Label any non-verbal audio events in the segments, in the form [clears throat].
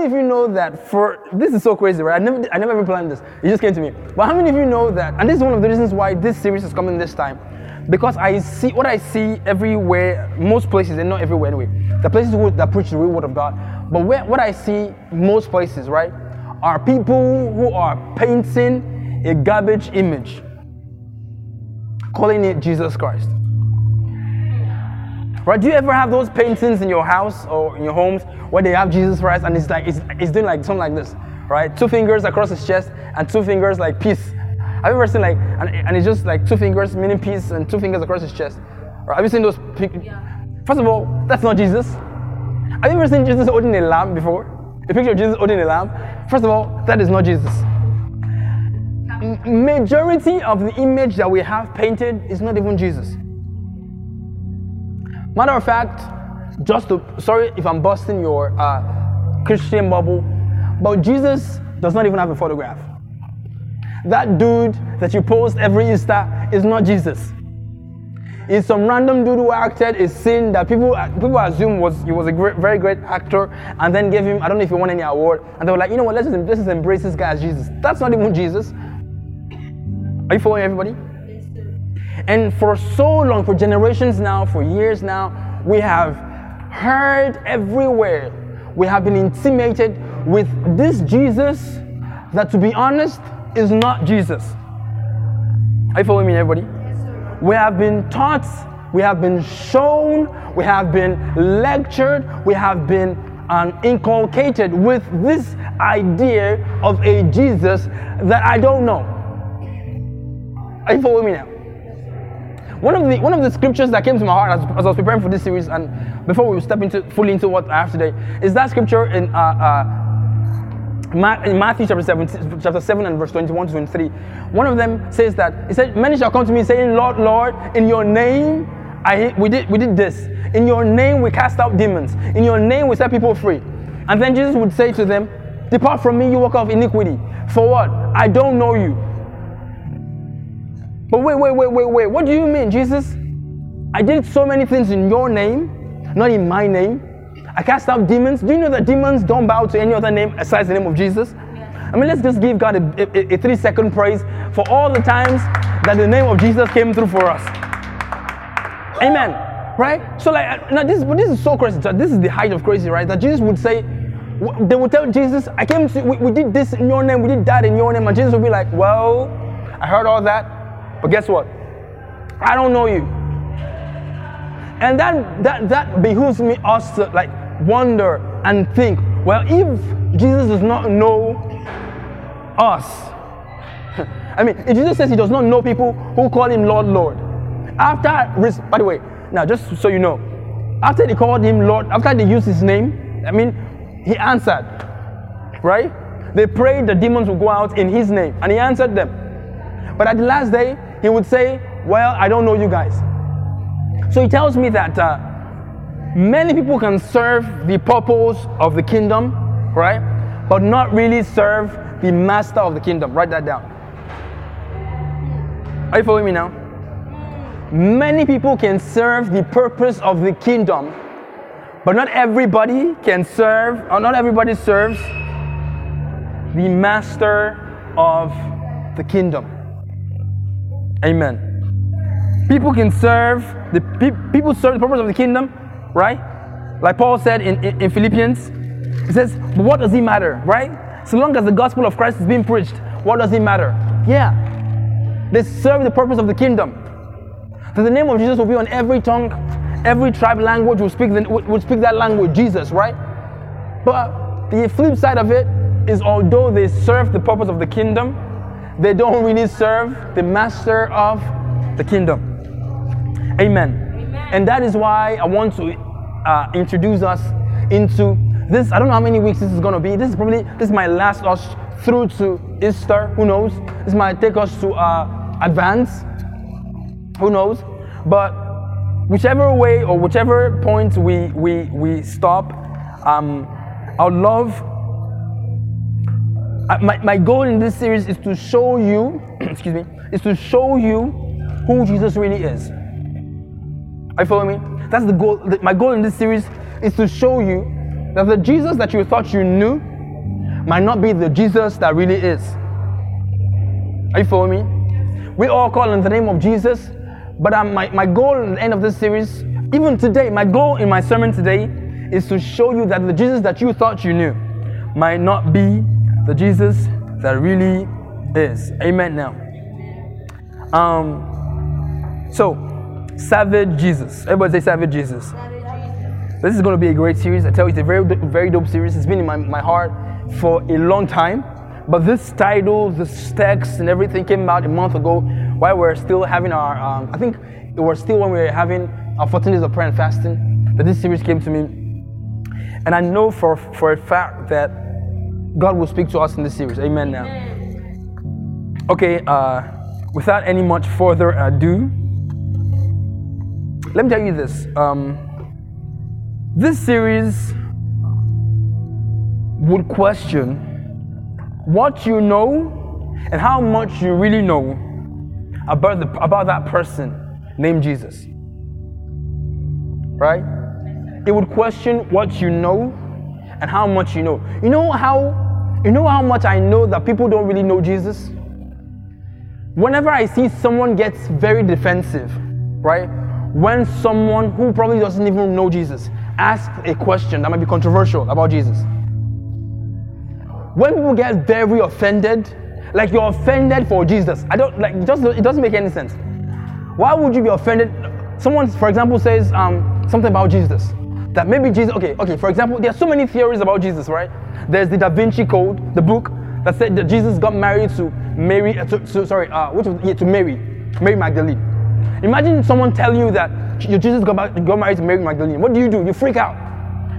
Many of you know that for this is so crazy, right? I never, I never ever planned this. It just came to me. But how many of you know that? And this is one of the reasons why this series is coming this time, because I see what I see everywhere, most places, and not everywhere anyway. The places that preach the real word of God. But where, what I see most places, right, are people who are painting a garbage image, calling it Jesus Christ. Right? Do you ever have those paintings in your house or in your homes where they have Jesus Christ and it's like it's, it's doing like something like this, right? Two fingers across his chest and two fingers like peace. Have you ever seen like and, and it's just like two fingers meaning peace and two fingers across his chest? Right? Have you seen those? Pic- yeah. First of all, that's not Jesus. Have you ever seen Jesus holding a lamb before? A picture of Jesus holding a lamb? First of all, that is not Jesus. Majority of the image that we have painted is not even Jesus. Matter of fact, just to, sorry if I'm busting your uh, Christian bubble, but Jesus does not even have a photograph. That dude that you post every Easter is not Jesus. It's some random dude who acted a scene that people people assume was he was a great, very great actor, and then gave him I don't know if he won any award, and they were like, you know what, let's just, let's just embrace this guy as Jesus. That's not even Jesus. Are you following everybody? And for so long, for generations now, for years now, we have heard everywhere, we have been intimated with this Jesus that, to be honest, is not Jesus. Are you following me, everybody? we have been taught, we have been shown, we have been lectured, we have been um, inculcated with this idea of a Jesus that I don't know. Are you following me now? One of the one of the scriptures that came to my heart as, as I was preparing for this series, and before we step into fully into what I have today, is that scripture in uh, uh, in Matthew chapter 7, chapter 7 and verse 21 to 23. One of them says that he said, Many shall come to me saying, Lord, Lord, in your name I we did we did this. In your name we cast out demons. In your name we set people free. And then Jesus would say to them, Depart from me, you work of iniquity. For what? I don't know you. But wait, wait, wait, wait, wait. What do you mean, Jesus? I did so many things in your name, not in my name. I cast out demons. Do you know that demons don't bow to any other name besides the name of Jesus? I mean, let's just give God a, a, a, three second praise for all the times that the name of Jesus came through for us. Amen. Right? So, like, now this, this is so crazy. This is the height of crazy, right? That Jesus would say, they would tell Jesus, I came to, we, we did this in your name, we did that in your name. And Jesus would be like, Well, I heard all that. But guess what? I don't know you. And that that that behooves me us to like wonder and think, well, if Jesus does not know us, [laughs] I mean, if Jesus says he does not know people who call him Lord, Lord, after, by the way, now just so you know, after they called him Lord, after they used his name, I mean, he answered, right? They prayed the demons would go out in his name, and he answered them. But at the last day, he would say, Well, I don't know you guys. So he tells me that uh, many people can serve the purpose of the kingdom, right? But not really serve the master of the kingdom. Write that down. Are you following me now? Many people can serve the purpose of the kingdom, but not everybody can serve, or not everybody serves the master of the kingdom. Amen. People can serve the pe- people serve the purpose of the kingdom, right? Like Paul said in, in, in Philippians, he says, but what does it matter, right? So long as the gospel of Christ is being preached, what does it matter? Yeah. They serve the purpose of the kingdom. That the name of Jesus will be on every tongue, every tribe language will speak, the, will speak that language, Jesus, right? But the flip side of it is although they serve the purpose of the kingdom, they don't really serve the master of the kingdom. Amen. Amen. And that is why I want to uh, introduce us into this. I don't know how many weeks this is going to be. This is probably this might last us through to Easter. Who knows? This might take us to uh, advance. Who knows? But whichever way or whichever point we we we stop, um, I would love my, my goal in this series is to show you, [clears throat] excuse me, is to show you who Jesus really is. Are you following me? That's the goal. My goal in this series is to show you that the Jesus that you thought you knew might not be the Jesus that really is. Are you following me? We all call in the name of Jesus, but um, my, my goal at the end of this series, even today, my goal in my sermon today is to show you that the Jesus that you thought you knew might not be the Jesus that really is. Amen. Now, um, so Savage Jesus. Everybody say Savage Jesus. This is going to be a great series. I tell you, it's a very, very dope series. It's been in my, my heart for a long time. But this title, this text, and everything came out a month ago while we are still having our, um, I think it was still when we were having our 14 days of prayer and fasting that this series came to me. And I know for, for a fact that God will speak to us in this series. Amen now. Okay, uh, without any much further ado, let me tell you this. Um, this series would question what you know and how much you really know about, the, about that person named Jesus. Right? It would question what you know and how much you know. You know how you know how much I know that people don't really know Jesus? Whenever I see someone gets very defensive, right? when someone who probably doesn't even know Jesus asks a question that might be controversial about Jesus. When people get very offended, like you're offended for Jesus, I don't like just it doesn't make any sense. Why would you be offended? Someone, for example, says um, something about Jesus that maybe Jesus. Okay, okay. For example, there are so many theories about Jesus, right? There's the Da Vinci Code, the book that said that Jesus got married to Mary. Uh, to, to, sorry, uh, which was, yeah, to Mary, Mary Magdalene. Imagine someone tell you that Jesus got, got married to Mary Magdalene. What do you do? You freak out.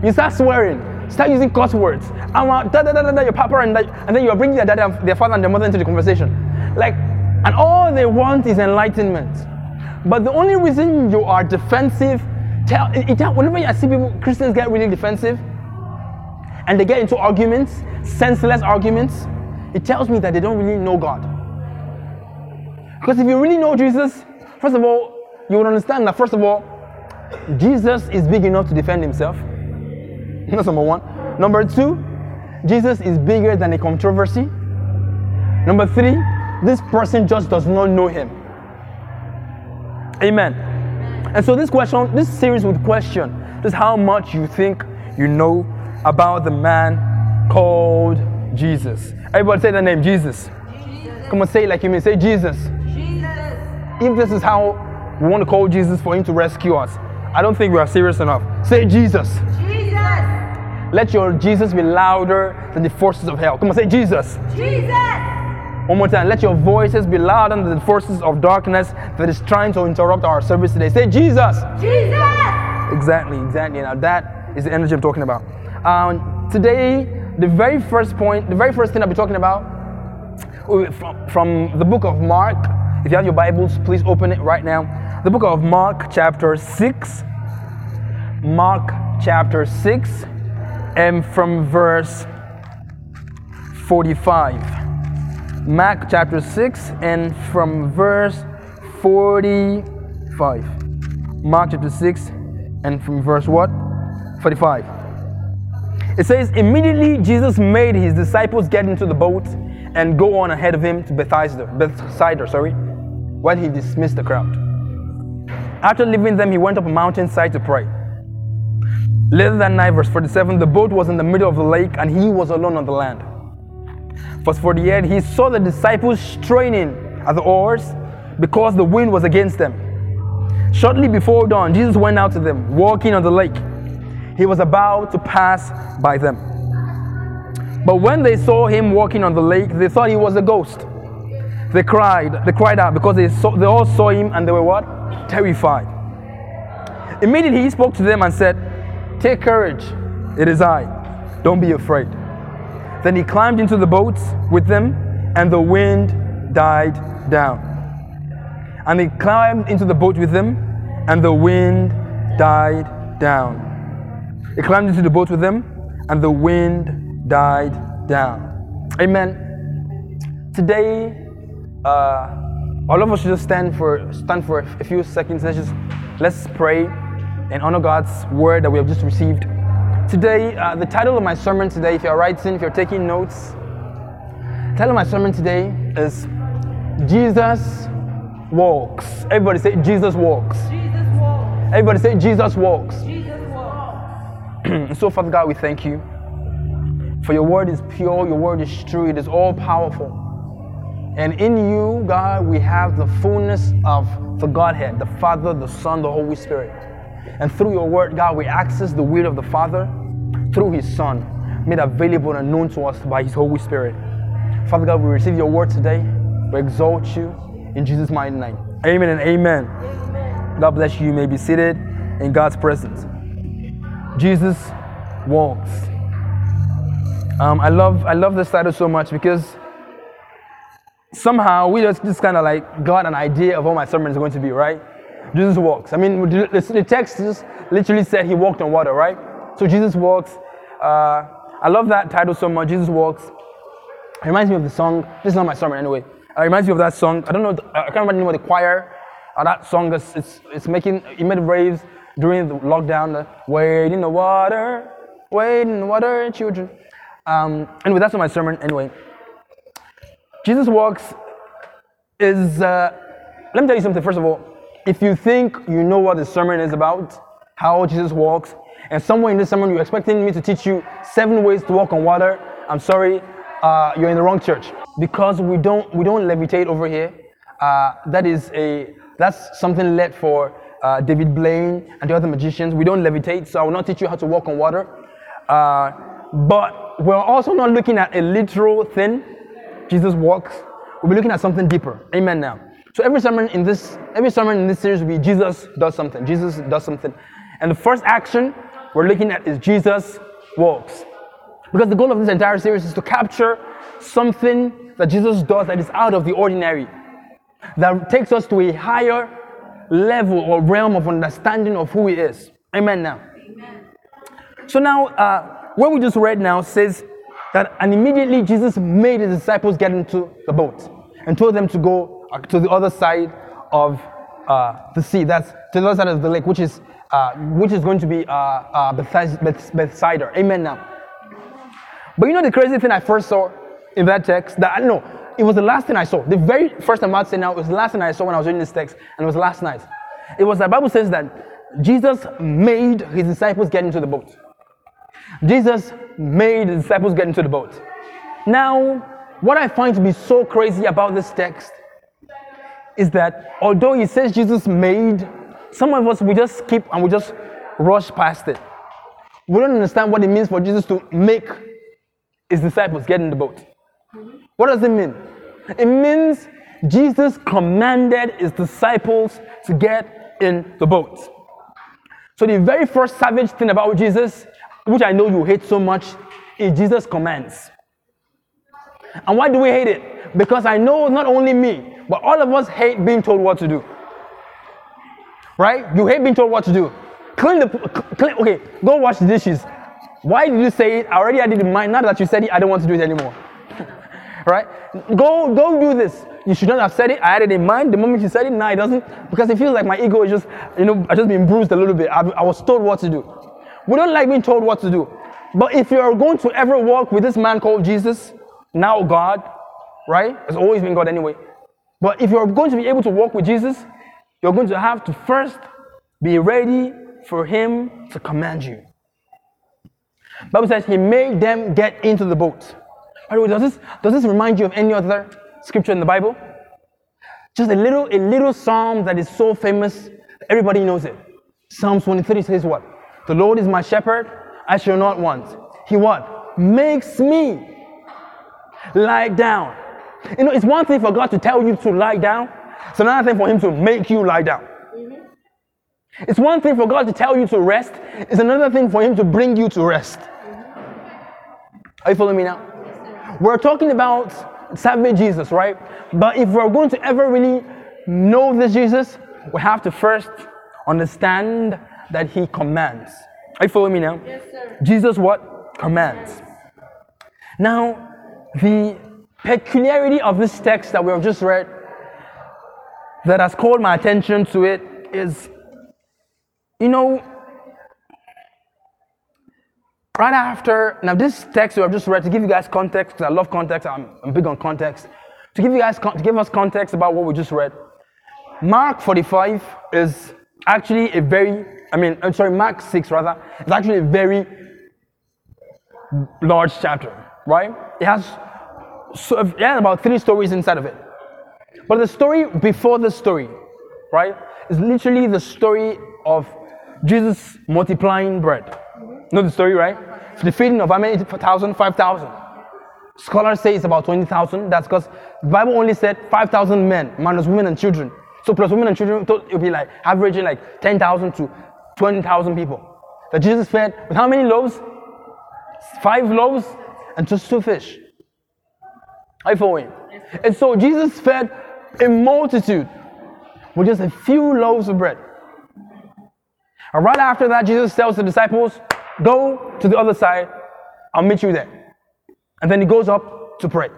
You start swearing. Start using curse words. I'm a, da, da, da, da, da, your papa and, that, and then you're bringing their dad, their father and their mother into the conversation. Like, and all they want is enlightenment. But the only reason you are defensive, tell, it, it, whenever I see people, Christians get really defensive, and they get into arguments, senseless arguments, it tells me that they don't really know God. Because if you really know Jesus, First of all, you would understand that, first of all, Jesus is big enough to defend himself. [laughs] That's number one. Number two, Jesus is bigger than a controversy. Number three, this person just does not know him. Amen. And so this question, this series would question just how much you think you know about the man called Jesus. Everybody say the name Jesus. Jesus. Come on, say it like you mean. Say Jesus if this is how we want to call Jesus for him to rescue us, I don't think we are serious enough. Say Jesus. Jesus. Let your Jesus be louder than the forces of hell. Come on, say Jesus. Jesus. One more time. Let your voices be louder than the forces of darkness that is trying to interrupt our service today. Say Jesus. Jesus. Exactly, exactly. Now that is the energy I'm talking about. Um, today, the very first point, the very first thing I'll be talking about from, from the book of Mark, if you have your Bibles, please open it right now. The book of Mark, chapter 6. Mark, chapter 6, and from verse 45. Mark, chapter 6, and from verse 45. Mark, chapter 6, and from verse what? 45. It says, Immediately Jesus made his disciples get into the boat and go on ahead of him to Bethsaida, Bethsaida, sorry while he dismissed the crowd. After leaving them, he went up a mountainside to pray. Later that night, verse 47, the boat was in the middle of the lake and he was alone on the land. Verse 48, he saw the disciples straining at the oars because the wind was against them. Shortly before dawn, Jesus went out to them, walking on the lake. He was about to pass by them. But when they saw him walking on the lake, they thought he was a ghost. They cried, they cried out because they, saw, they all saw him and they were what? Terrified. Immediately he spoke to them and said, Take courage, it is I. Don't be afraid. Then he climbed into the boat with them, and the wind died down. And he climbed into the boat with them, and the wind died down. He climbed into the boat with them, and the wind died down. Amen. Today, uh, all of us should just stand for stand for a few seconds. Let's just let's pray and honor God's word that we have just received today, uh, the title of my sermon today, if you're writing, if you're taking notes, the title of my sermon today is Jesus Walks. Everybody say, Jesus Walks. Jesus walks. Everybody say, Jesus Walks. Jesus walks. [clears throat] so, Father God, we thank you. For your word is pure, your word is true, it is all powerful. And in you, God, we have the fullness of the Godhead, the Father, the Son, the Holy Spirit. And through your word, God, we access the will of the Father through his Son, made available and known to us by his Holy Spirit. Father God, we receive your word today. We exalt you in Jesus' mighty name. Amen and amen. Amen. God bless you. You may be seated in God's presence. Jesus walks. Um, I love I love this title so much because somehow we just, just kind of like got an idea of what my sermon is going to be, right? Jesus walks. I mean, the, the text just literally said he walked on water, right? So Jesus walks. Uh, I love that title so much. Jesus walks. It reminds me of the song. This is not my sermon anyway. It reminds me of that song. I don't know. I can't remember the name of the choir. Uh, that song is it's, it's making it made waves during the lockdown. The, wade in the water, wade in the water, children. Um, anyway, that's not my sermon. Anyway, Jesus walks is. Uh, let me tell you something. First of all, if you think you know what the sermon is about, how Jesus walks, and somewhere in this sermon you're expecting me to teach you seven ways to walk on water, I'm sorry, uh, you're in the wrong church. Because we don't we don't levitate over here. Uh, that is a that's something led for uh, David Blaine and the other magicians. We don't levitate, so I will not teach you how to walk on water. Uh, but we're also not looking at a literal thing. Jesus walks. We'll be looking at something deeper. Amen. Now. So every sermon in this every sermon in this series will be Jesus does something. Jesus does something. And the first action we're looking at is Jesus walks. Because the goal of this entire series is to capture something that Jesus does that is out of the ordinary, that takes us to a higher level or realm of understanding of who He is. Amen. Now. So now, uh, what we just read now says that, and immediately Jesus made his disciples get into the boat and told them to go to the other side of uh, the sea. That's to the other side of the lake, which is uh, which is going to be uh, uh, Bethsaida. Amen. Now, but you know the crazy thing I first saw in that text that I don't know it was the last thing I saw. The very first time I'd say now it was the last thing I saw when I was reading this text, and it was last night. It was the Bible says that Jesus made his disciples get into the boat. Jesus made the disciples get into the boat. Now, what I find to be so crazy about this text is that although he says Jesus made, some of us we just skip and we just rush past it. We don't understand what it means for Jesus to make his disciples get in the boat. What does it mean? It means Jesus commanded his disciples to get in the boat. So the very first savage thing about Jesus, which I know you hate so much, is Jesus commands. And why do we hate it? Because I know not only me, but all of us hate being told what to do. Right? You hate being told what to do. Clean the clean, okay, go wash the dishes. Why did you say it? I already had it in mind. Now that you said it, I don't want to do it anymore. [laughs] right? Go go do this. You should not have said it. I had it in mind. The moment you said it, now it doesn't. Because it feels like my ego is just, you know, I just been bruised a little bit. I, I was told what to do. We don't like being told what to do. But if you're going to ever walk with this man called Jesus, now God, right? It's always been God anyway. But if you're going to be able to walk with Jesus, you're going to have to first be ready for him to command you. Bible says he made them get into the boat. By the way, does this, does this remind you of any other scripture in the Bible? Just a little, a little psalm that is so famous, everybody knows it. Psalms 23 says what? The Lord is my shepherd, I shall not want. He what? Makes me lie down. You know, it's one thing for God to tell you to lie down. It's another thing for Him to make you lie down. It's one thing for God to tell you to rest. It's another thing for Him to bring you to rest. Are you following me now? We're talking about savage Jesus, right? But if we're going to ever really know this Jesus, we have to first understand that He commands. Are you following me now? Yes, sir. Jesus what? Commands. Now, the peculiarity of this text that we have just read that has called my attention to it is, you know, right after, now this text we have just read to give you guys context, because I love context, I'm, I'm big on context. To give you guys, to give us context about what we just read, Mark 45 is actually a very, I mean, I'm sorry, Mark 6 rather, it's actually a very large chapter, right? It has, so, it has about three stories inside of it. But the story before the story, right, is literally the story of Jesus multiplying bread. Know the story, right? The feeding of how many thousand? Five thousand. Scholars say it's about 20,000. That's because the Bible only said 5,000 men, minus women and children. So plus women and children, it would be like averaging like 10,000 to 20,000 people. That Jesus fed with how many loaves? Five loaves and just two fish. Are you following? And so Jesus fed a multitude with just a few loaves of bread. And right after that, Jesus tells the disciples, Go to the other side, I'll meet you there. And then he goes up to pray.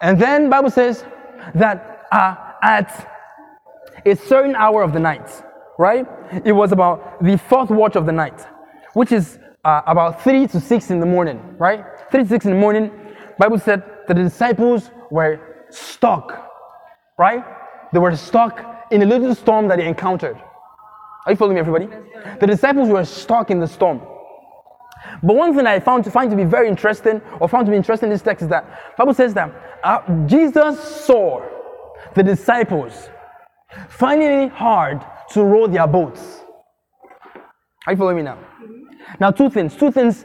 And then Bible says that uh, at a certain hour of the night, right? It was about the fourth watch of the night, which is uh, about three to six in the morning, right? Three to six in the morning. Bible said that the disciples were stuck, right? They were stuck in a little storm that they encountered. Are you following me, everybody? The disciples were stuck in the storm. But one thing I found to find to be very interesting, or found to be interesting in this text, is that Bible says that uh, Jesus saw the disciples finding it hard to row their boats. Are you following me now? Now, two things. Two things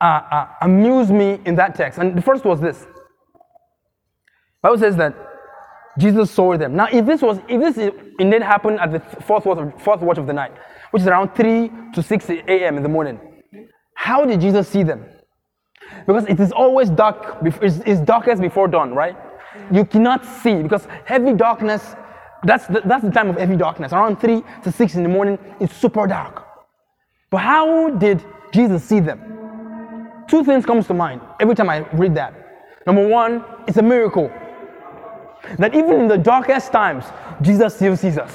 uh, uh, amuse me in that text, and the first was this. Bible says that Jesus saw them. Now, if this was, if this indeed happened at the fourth watch, fourth watch of the night, which is around 3 to 6 a.m. in the morning, how did Jesus see them? Because it is always dark, it's darkest before dawn, right? You cannot see because heavy darkness, that's the, that's the time of heavy darkness. Around 3 to 6 in the morning, it's super dark. But how did Jesus see them? Two things comes to mind every time I read that. Number one, it's a miracle. That even in the darkest times, Jesus still sees us.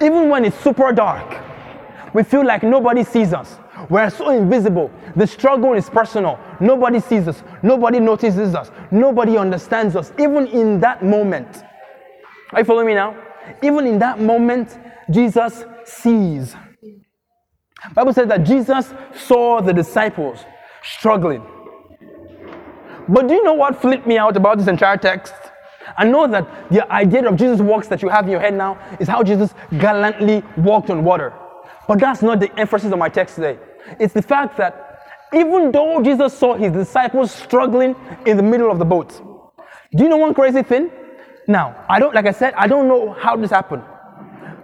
Even when it's super dark, we feel like nobody sees us. We're so invisible. The struggle is personal. Nobody sees us. Nobody notices us. Nobody understands us. Even in that moment. Are you following me now? Even in that moment, Jesus sees. Bible says that Jesus saw the disciples struggling. But do you know what flipped me out about this entire text? I know that the idea of Jesus walks that you have in your head now is how Jesus gallantly walked on water. But that's not the emphasis of my text today. It's the fact that even though Jesus saw his disciples struggling in the middle of the boat, do you know one crazy thing? Now, I don't, like I said, I don't know how this happened.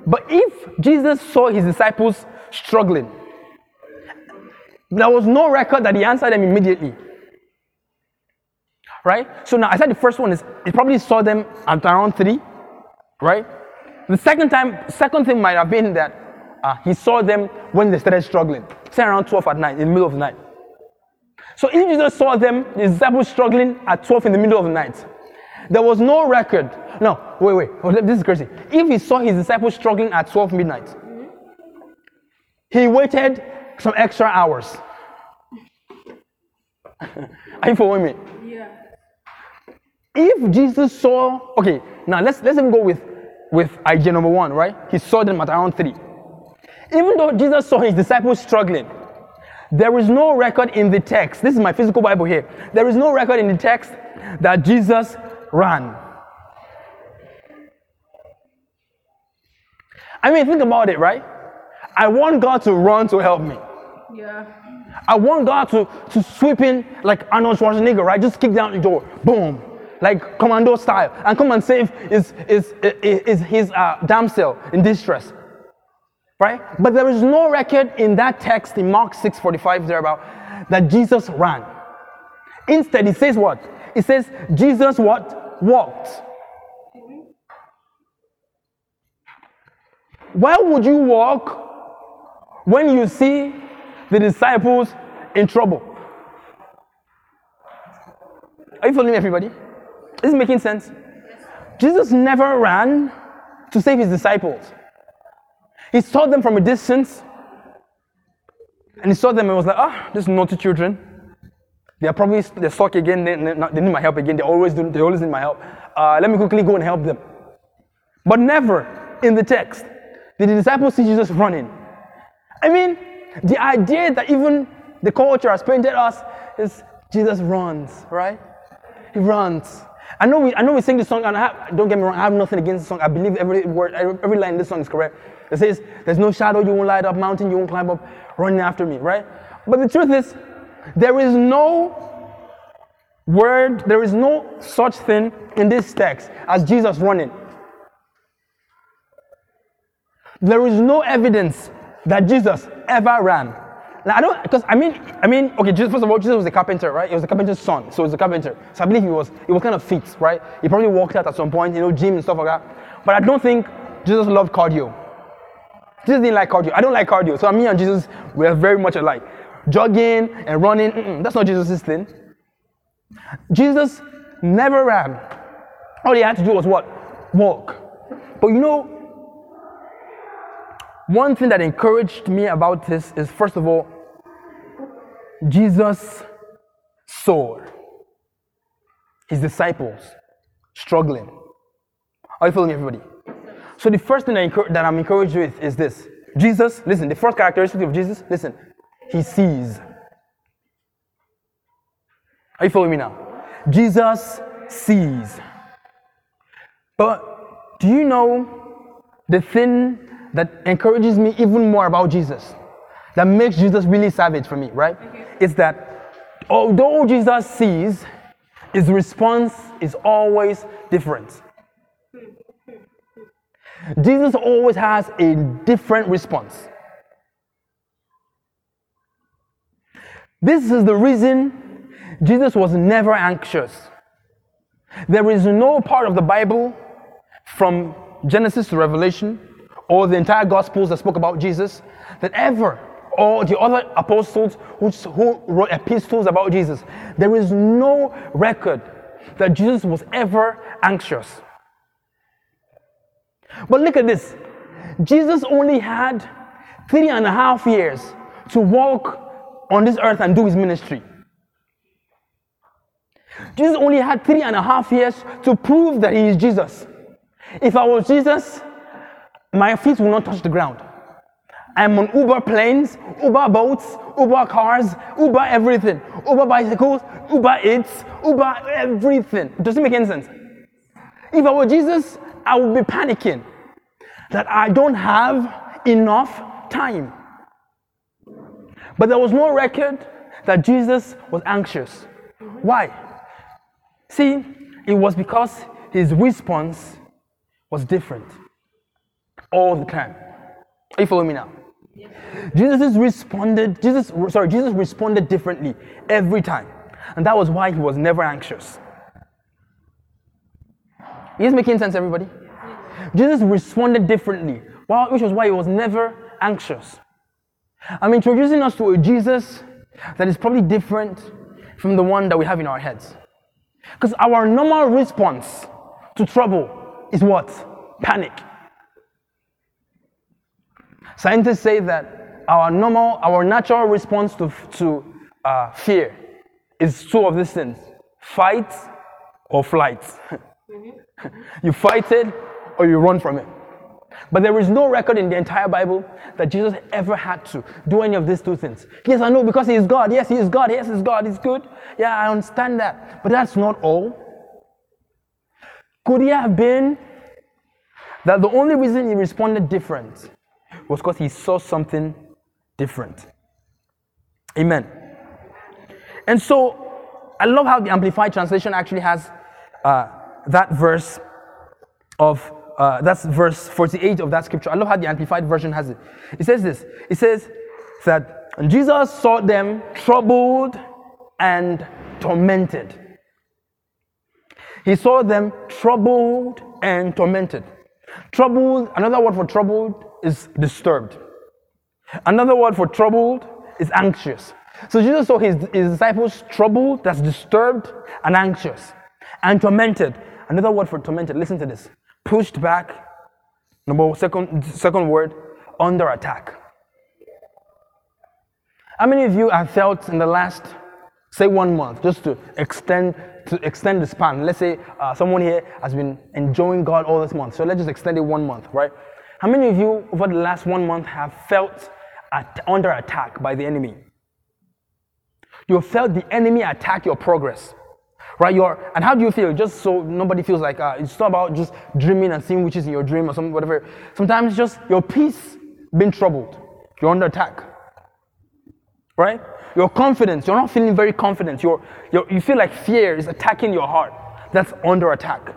But if Jesus saw his disciples struggling, there was no record that he answered them immediately right? So now I said the first one is he probably saw them at around three, right? The second time, second thing might have been that uh, he saw them when they started struggling, say around 12 at night, in the middle of the night. So if Jesus saw them, the disciples struggling at 12 in the middle of the night, there was no record. No, wait, wait, this is crazy. If he saw his disciples struggling at 12 midnight, he waited some extra hours. [laughs] Are you following me? If Jesus saw, okay, now let's let's even go with with idea number one, right? He saw them at around three. Even though Jesus saw his disciples struggling, there is no record in the text. This is my physical Bible here. There is no record in the text that Jesus ran. I mean, think about it, right? I want God to run to help me. Yeah. I want God to, to sweep in like Arnold Schwarzenegger, right? Just kick down the door, boom, like commando style, and come and save his, his, his, his uh, damsel in distress. Right? But there is no record in that text in Mark 6:45 thereabout that Jesus ran. Instead, it says what? It says Jesus what? Walked. Why would you walk when you see the disciples in trouble? Are you following me, everybody? Is it making sense? Jesus never ran to save his disciples. He saw them from a distance, And he saw them and was like, ah, these naughty children. They are probably they're stuck again. They, they, they need my help again. They always do. They always need my help. Uh, let me quickly go and help them. But never in the text did the disciples see Jesus running. I mean, the idea that even the culture has painted us is Jesus runs, right? He runs. I know we, I know we sing this song, and I have, don't get me wrong, I have nothing against the song. I believe every word, every, every line in this song is correct. It says, "There's no shadow you won't light up, mountain you won't climb up, running after me," right? But the truth is, there is no word, there is no such thing in this text as Jesus running. There is no evidence that Jesus ever ran. Now, I don't, because I mean, I mean, okay, Jesus, first of all, Jesus was a carpenter, right? He was a carpenter's son, so he was a carpenter. So I believe he was, he was kind of fit, right? He probably walked out at some point, you know, gym and stuff like that. But I don't think Jesus loved cardio. Jesus didn't like cardio. I don't like cardio. So me and Jesus, we're very much alike. Jogging and running, that's not Jesus' thing. Jesus never ran. All he had to do was what? Walk. But you know, one thing that encouraged me about this is first of all, Jesus saw his disciples struggling. Are you following everybody? So the first thing that, I'm encouraged with is this. Jesus, listen, the first characteristic of Jesus, listen, he sees. Are you following me now? Jesus sees. But do you know the thing that encourages me even more about Jesus, that makes Jesus really savage for me, right? Is that although Jesus sees, his response is always different. Jesus always has a different response. This is the reason Jesus was never anxious. There is no part of the Bible from Genesis to Revelation or the entire Gospels that spoke about Jesus that ever, or the other apostles who, who wrote epistles about Jesus, there is no record that Jesus was ever anxious. But look at this Jesus only had three and a half years to walk on this earth and do his ministry. Jesus only had three and a half years to prove that he is Jesus. If I was Jesus, my feet will not touch the ground. I'm on Uber planes, Uber boats, Uber cars, Uber everything, Uber bicycles, Uber Eats, Uber everything. It Does it make any sense? If I were Jesus, I would be panicking that I don't have enough time. But there was no record that Jesus was anxious. Why? See, it was because his response was different all the time. Are you following me now? Jesus responded, Jesus, sorry, Jesus responded differently every time. And that was why he was never anxious. Is making sense, everybody? Jesus responded differently, which was why he was never anxious. I'm introducing us to a Jesus that is probably different from the one that we have in our heads. Because our normal response to trouble is what? Panic. Scientists say that our normal, our natural response to, to uh, fear is two of these things fight or flight. [laughs] you fight it or you run from it. But there is no record in the entire Bible that Jesus ever had to do any of these two things. Yes, I know because He is God. Yes, He is God. Yes, He's God. He's good. Yeah, I understand that. But that's not all. Could He have been that the only reason He responded different was because he saw something different. Amen. And so I love how the Amplified Translation actually has uh, that verse of uh, that's verse 48 of that scripture. I love how the Amplified version has it. It says this. It says that Jesus saw them troubled and tormented. He saw them troubled and tormented. Troubled, another word for troubled is disturbed. Another word for troubled is anxious. So Jesus saw his, his disciples troubled, that's disturbed, and anxious, and tormented. Another word for tormented, listen to this. Pushed back, number second, second word, under attack. How many of you have felt in the last, say, one month, just to extend to extend the span? Let's say uh, someone here has been enjoying God all this month, so let's just extend it one month, right? How many of you over the last one month have felt at, under attack by the enemy? You felt the enemy attack your progress, right? Your and how do you feel? Just so nobody feels like uh, it's not about just dreaming and seeing witches in your dream or something, whatever. Sometimes just your peace being troubled. You're under attack right? Your confidence, you're not feeling very confident. You're, you're, you feel like fear is attacking your heart. That's under attack.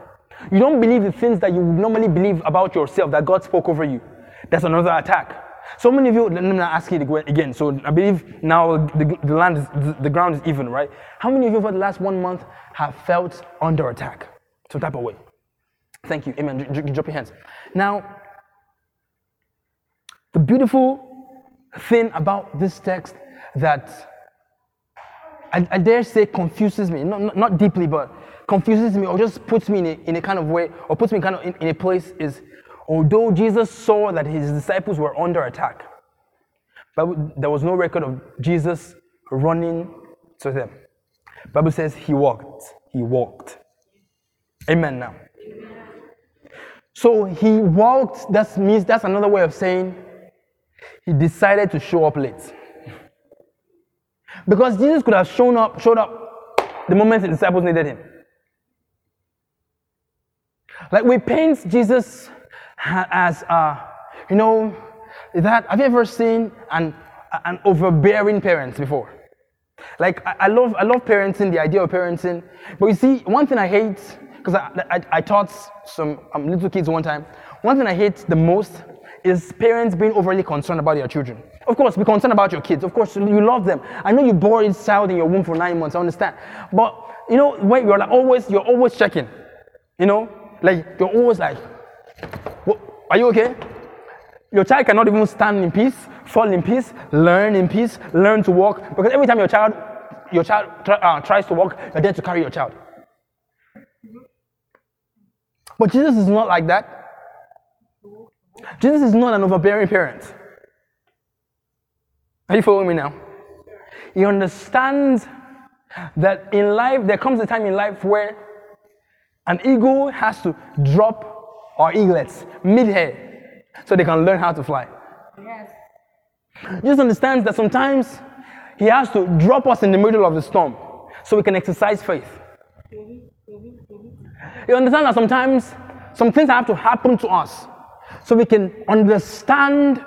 You don't believe the things that you would normally believe about yourself that God spoke over you. That's another attack. So many of you, let me ask you again. So I believe now the, the land, is, the, the ground is even, right? How many of you for the last one month have felt under attack? Some type of way. Thank you. Amen. Drop your hands. Now, the beautiful thing about this text that I, I dare say confuses me, not, not deeply, but confuses me or just puts me in a, in a kind of way or puts me kind of in, in a place is although Jesus saw that his disciples were under attack, but there was no record of Jesus running to them. Bible says he walked. He walked. Amen now. So he walked, that means that's another way of saying he decided to show up late. Because Jesus could have shown up, showed up the moment the disciples needed him. Like we paint Jesus as, uh, you know, that have you ever seen an, an overbearing parent before? Like I, I, love I love parenting, the idea of parenting. But you see, one thing I hate, because I, I, I, taught some um, little kids one time, one thing I hate the most is parents being overly concerned about their children. Of course, be concerned about your kids. Of course, you love them. I know you bore each child in your womb for nine months. I understand. But you know, when you're like always, you're always checking. You know, like you're always like, "Are you okay?" Your child cannot even stand in peace, fall in peace, learn in peace, learn to walk. Because every time your child, your child uh, tries to walk, you're there to carry your child. But Jesus is not like that. Jesus is not an overbearing parent. Are you following me now? He understands that in life, there comes a time in life where an eagle has to drop our eaglets mid-air so they can learn how to fly. Yes. Just understands that sometimes he has to drop us in the middle of the storm so we can exercise faith. You understand that sometimes some things have to happen to us so we can understand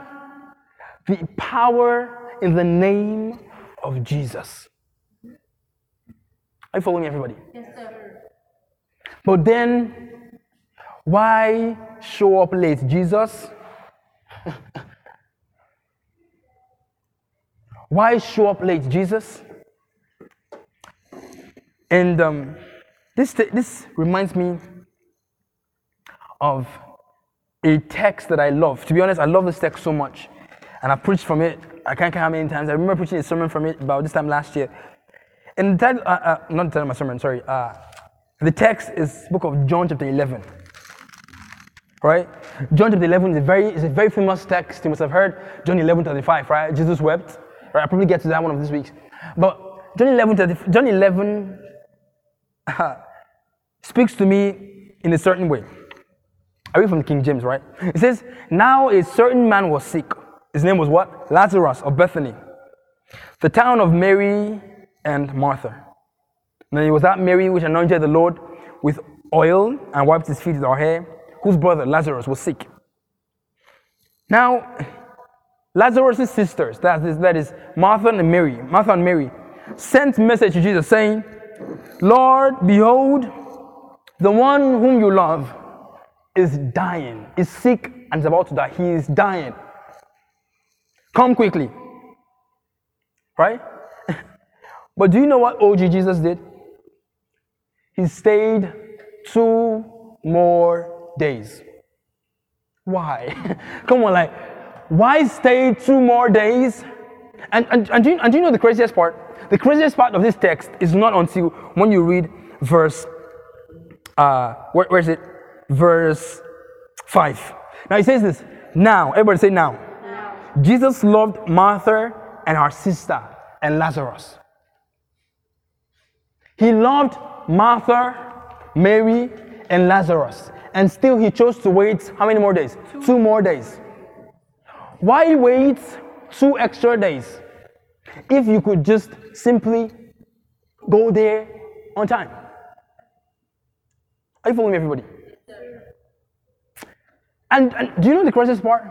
the power in the name of Jesus. Are you following everybody? Yes, sir. But then, why show up late? Jesus? [laughs] why show up late? Jesus? And um, this, this reminds me of a text that I love. To be honest, I love this text so much. And I preached from it, I can't count how many times. I remember preaching a sermon from it about this time last year. And the title, uh, uh, not the title of my sermon, sorry. Uh, the text is book of John chapter 11. Right? John chapter 11 is a very, is a very famous text. You must have heard John 11 35, right? Jesus wept. Right? I'll probably get to that one of these weeks. But John 11, John 11 [laughs] speaks to me in a certain way. I read from King James, right? It says, Now a certain man was sick. His name was what? Lazarus of Bethany, the town of Mary and Martha. And it was that Mary which anointed the Lord with oil and wiped his feet with her hair, whose brother Lazarus was sick. Now, Lazarus' sisters, that is, that is Martha and Mary, Martha and Mary, sent message to Jesus saying, Lord, behold, the one whom you love is dying, is sick and is about to die. He is dying. Come quickly. Right? [laughs] but do you know what OG Jesus did? He stayed two more days. Why? [laughs] Come on, like, why stay two more days? And, and, and, do you, and do you know the craziest part? The craziest part of this text is not until when you read verse, uh, where, where is it? Verse 5. Now he says this now. Everybody say now. now. Jesus loved Martha and her sister and Lazarus. He loved Martha, Mary, and Lazarus, and still he chose to wait how many more days? Two, two more days. Why wait two extra days if you could just simply go there on time? Are you following me, everybody? And, and do you know the craziest part?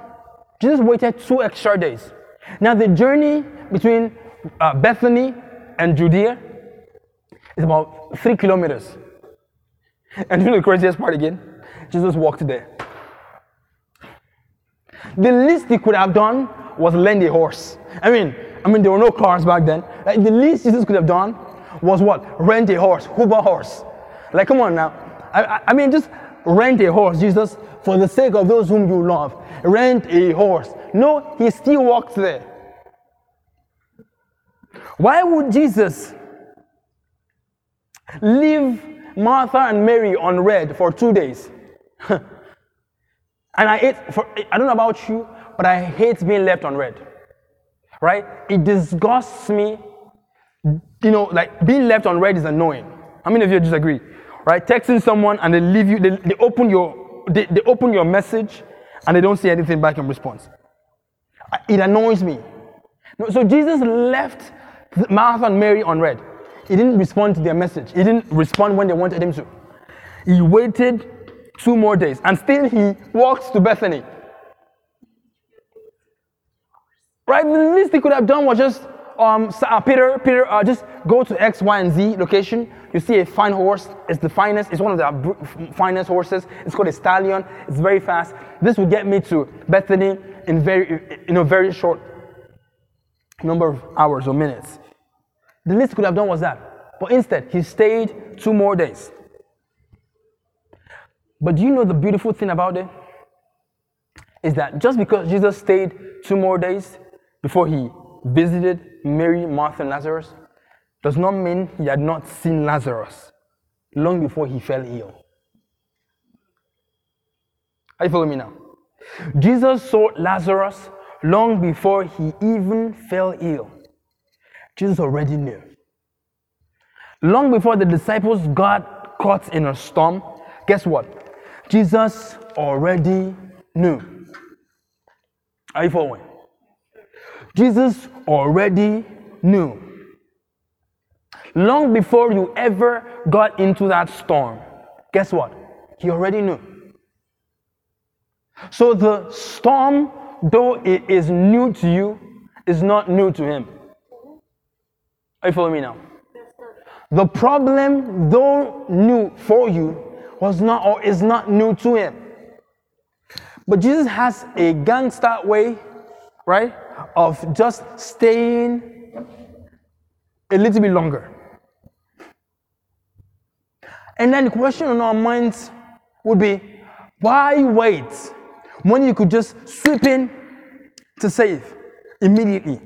Jesus waited two extra days. Now, the journey between uh, Bethany and Judea is about three kilometers. And you know the craziest part again? Jesus walked there. The least he could have done was lend a horse. I mean, I mean, there were no cars back then. Like, the least Jesus could have done was what? Rent a horse, Uber horse. Like, come on now. I, I, I mean, just rent a horse, Jesus, for the sake of those whom you love. Rent a horse. No, he still walked there. Why would Jesus leave Martha and Mary on red for two days? [laughs] and I hate, for, I don't know about you, but I hate being left on red. Right? It disgusts me. You know, like being left on red is annoying. How many of you disagree? Right? Texting someone and they leave you, they, they open your, they, they open your message and they don't say anything back in response. It annoys me. So Jesus left Martha and Mary on red. He didn't respond to their message. He didn't respond when they wanted him to. He waited two more days and still he walked to Bethany. Right? The least he could have done was just um, uh, Peter, Peter, uh, just go to X, Y, and Z location. You see a fine horse. It's the finest. It's one of the finest horses. It's called a stallion. It's very fast. This will get me to Bethany in very, in a very short number of hours or minutes. The least he could have done was that. But instead, he stayed two more days. But do you know the beautiful thing about it? Is that just because Jesus stayed two more days before he visited Mary, Martha, and Lazarus, does not mean he had not seen Lazarus long before he fell ill. Are you following me now? Jesus saw Lazarus long before he even fell ill. Jesus already knew. Long before the disciples got caught in a storm, guess what? Jesus already knew. Are you following? Jesus already knew. Long before you ever got into that storm, guess what? He already knew. So the storm, though it is new to you, is not new to him. Are you following me now? The problem, though new for you, was not or is not new to him. But Jesus has a gangster way, right, of just staying a little bit longer. And then the question on our minds would be why wait when you could just sweep in to save immediately?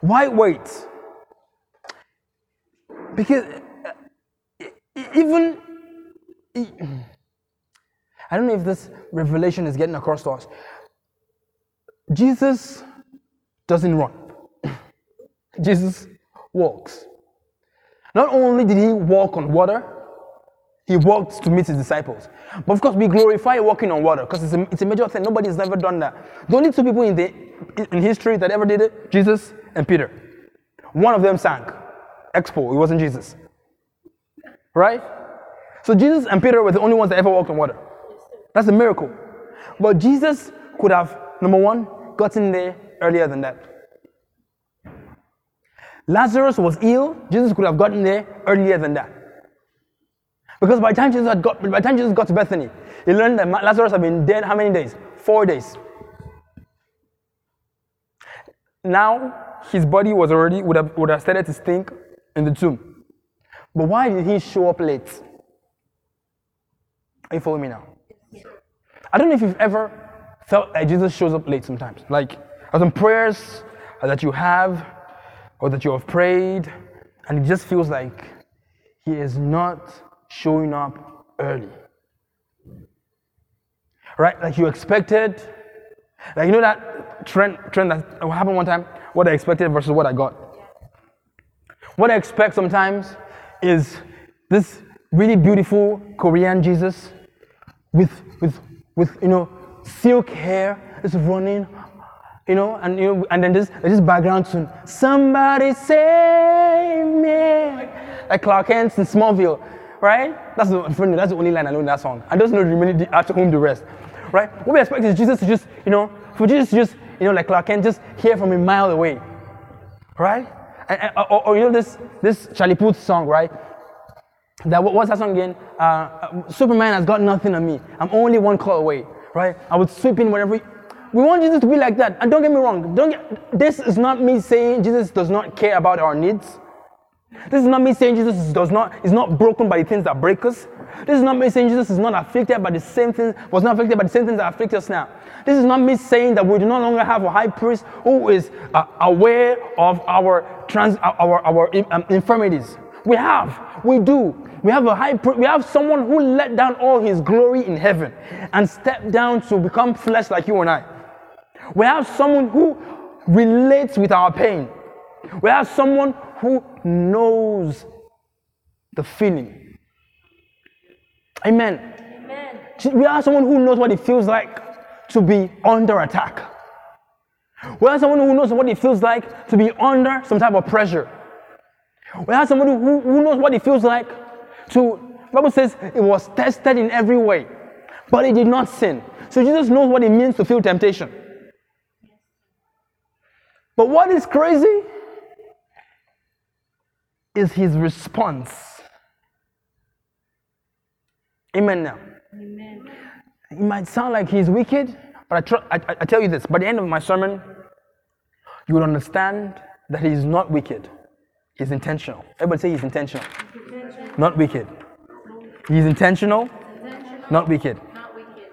Why wait? Because uh, even I don't know if this revelation is getting across to us. Jesus doesn't run. [clears throat] Jesus walks. Not only did he walk on water, he walked to meet his disciples. But of course, we glorify walking on water because it's a, it's a major thing. Nobody's ever done that. The only two people in, the, in history that ever did it, Jesus and Peter. One of them sank. Expo, it wasn't Jesus. Right? So Jesus and Peter were the only ones that ever walked on water. That's a miracle. But Jesus could have, number one, gotten there earlier than that. Lazarus was ill. Jesus could have gotten there earlier than that. Because by the time Jesus had got, by the time Jesus got to Bethany, he learned that Lazarus had been dead how many days? Four days. Now his body was already would have would have started to stink in the tomb. But why did he show up late? Are you following me now? I don't know if you've ever felt like Jesus shows up late sometimes. Like some prayers that you have or that you have prayed, and it just feels like he is not showing up early. Right? Like you expected, Like you know that trend trend that happened one time, what I expected versus what I got. What I expect sometimes is this really beautiful Korean Jesus with with with you know silk hair is running, you know, and you know, and then this this background tune. Somebody save me, like Clark Kent in Smallville, right? That's the that's the only line I know in that song. I don't know the remaining after whom the rest, right? What we expect is Jesus to just you know for Jesus to just you know like Clark Kent just hear from a mile away, right? And, and- or, or you know this this Charlie Puth song, right? That what- what's that song again? Uh, uh, Superman has got nothing on me. I'm only one call away, right? I would sweep in whenever. We want Jesus to be like that, and don't get me wrong. Don't get, this is not me saying Jesus does not care about our needs. This is not me saying Jesus does not is not broken by the things that break us. This is not me saying Jesus is not afflicted by the same things was not afflicted by the same things that afflict us now. This is not me saying that we do no longer have a high priest who is uh, aware of our trans our our um, infirmities. We have, we do. We have a high priest. We have someone who let down all his glory in heaven and stepped down to become flesh like you and I. We have someone who relates with our pain. We have someone who knows the feeling. Amen. Amen. We have someone who knows what it feels like to be under attack. We have someone who knows what it feels like to be under some type of pressure. We have somebody who, who knows what it feels like to, Bible says it was tested in every way, but it did not sin. So Jesus knows what it means to feel temptation. But what is crazy is his response. Amen now. Amen. It might sound like he's wicked, but I, I- I tell you this by the end of my sermon, you will understand that he is not wicked. He's intentional. Everybody say he's intentional, not wicked. He's intentional, not wicked. Not wicked.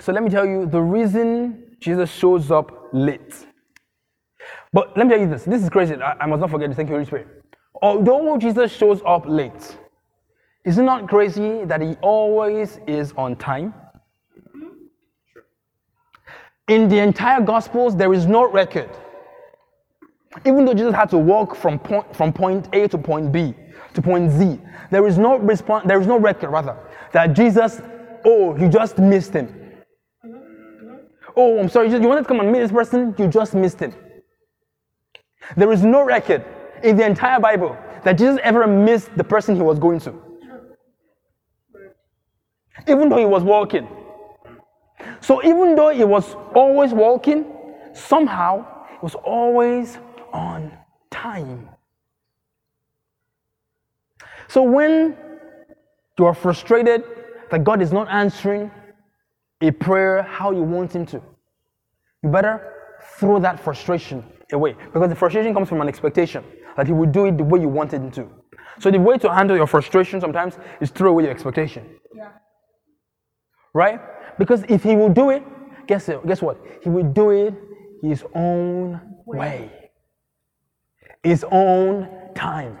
So let me tell you the reason Jesus shows up late. But let me tell you this this is crazy. I, I must not forget this. Thank you, Holy Spirit. Although Jesus shows up late, is it not crazy that he always is on time? In the entire Gospels, there is no record. Even though Jesus had to walk from point, from point A to point B to point Z, there is no response, there is no record rather that Jesus, oh, you just missed him. Oh, I'm sorry, you wanted to come and meet this person, you just missed him. There is no record in the entire Bible that Jesus ever missed the person he was going to. Even though he was walking. So even though he was always walking, somehow he was always on time. So when you are frustrated that God is not answering a prayer how you want him to, you better throw that frustration away because the frustration comes from an expectation that he will do it the way you wanted him to. So the way to handle your frustration sometimes is throw away your expectation Yeah. right? Because if he will do it, guess it, guess what? He will do it his own way, his own time.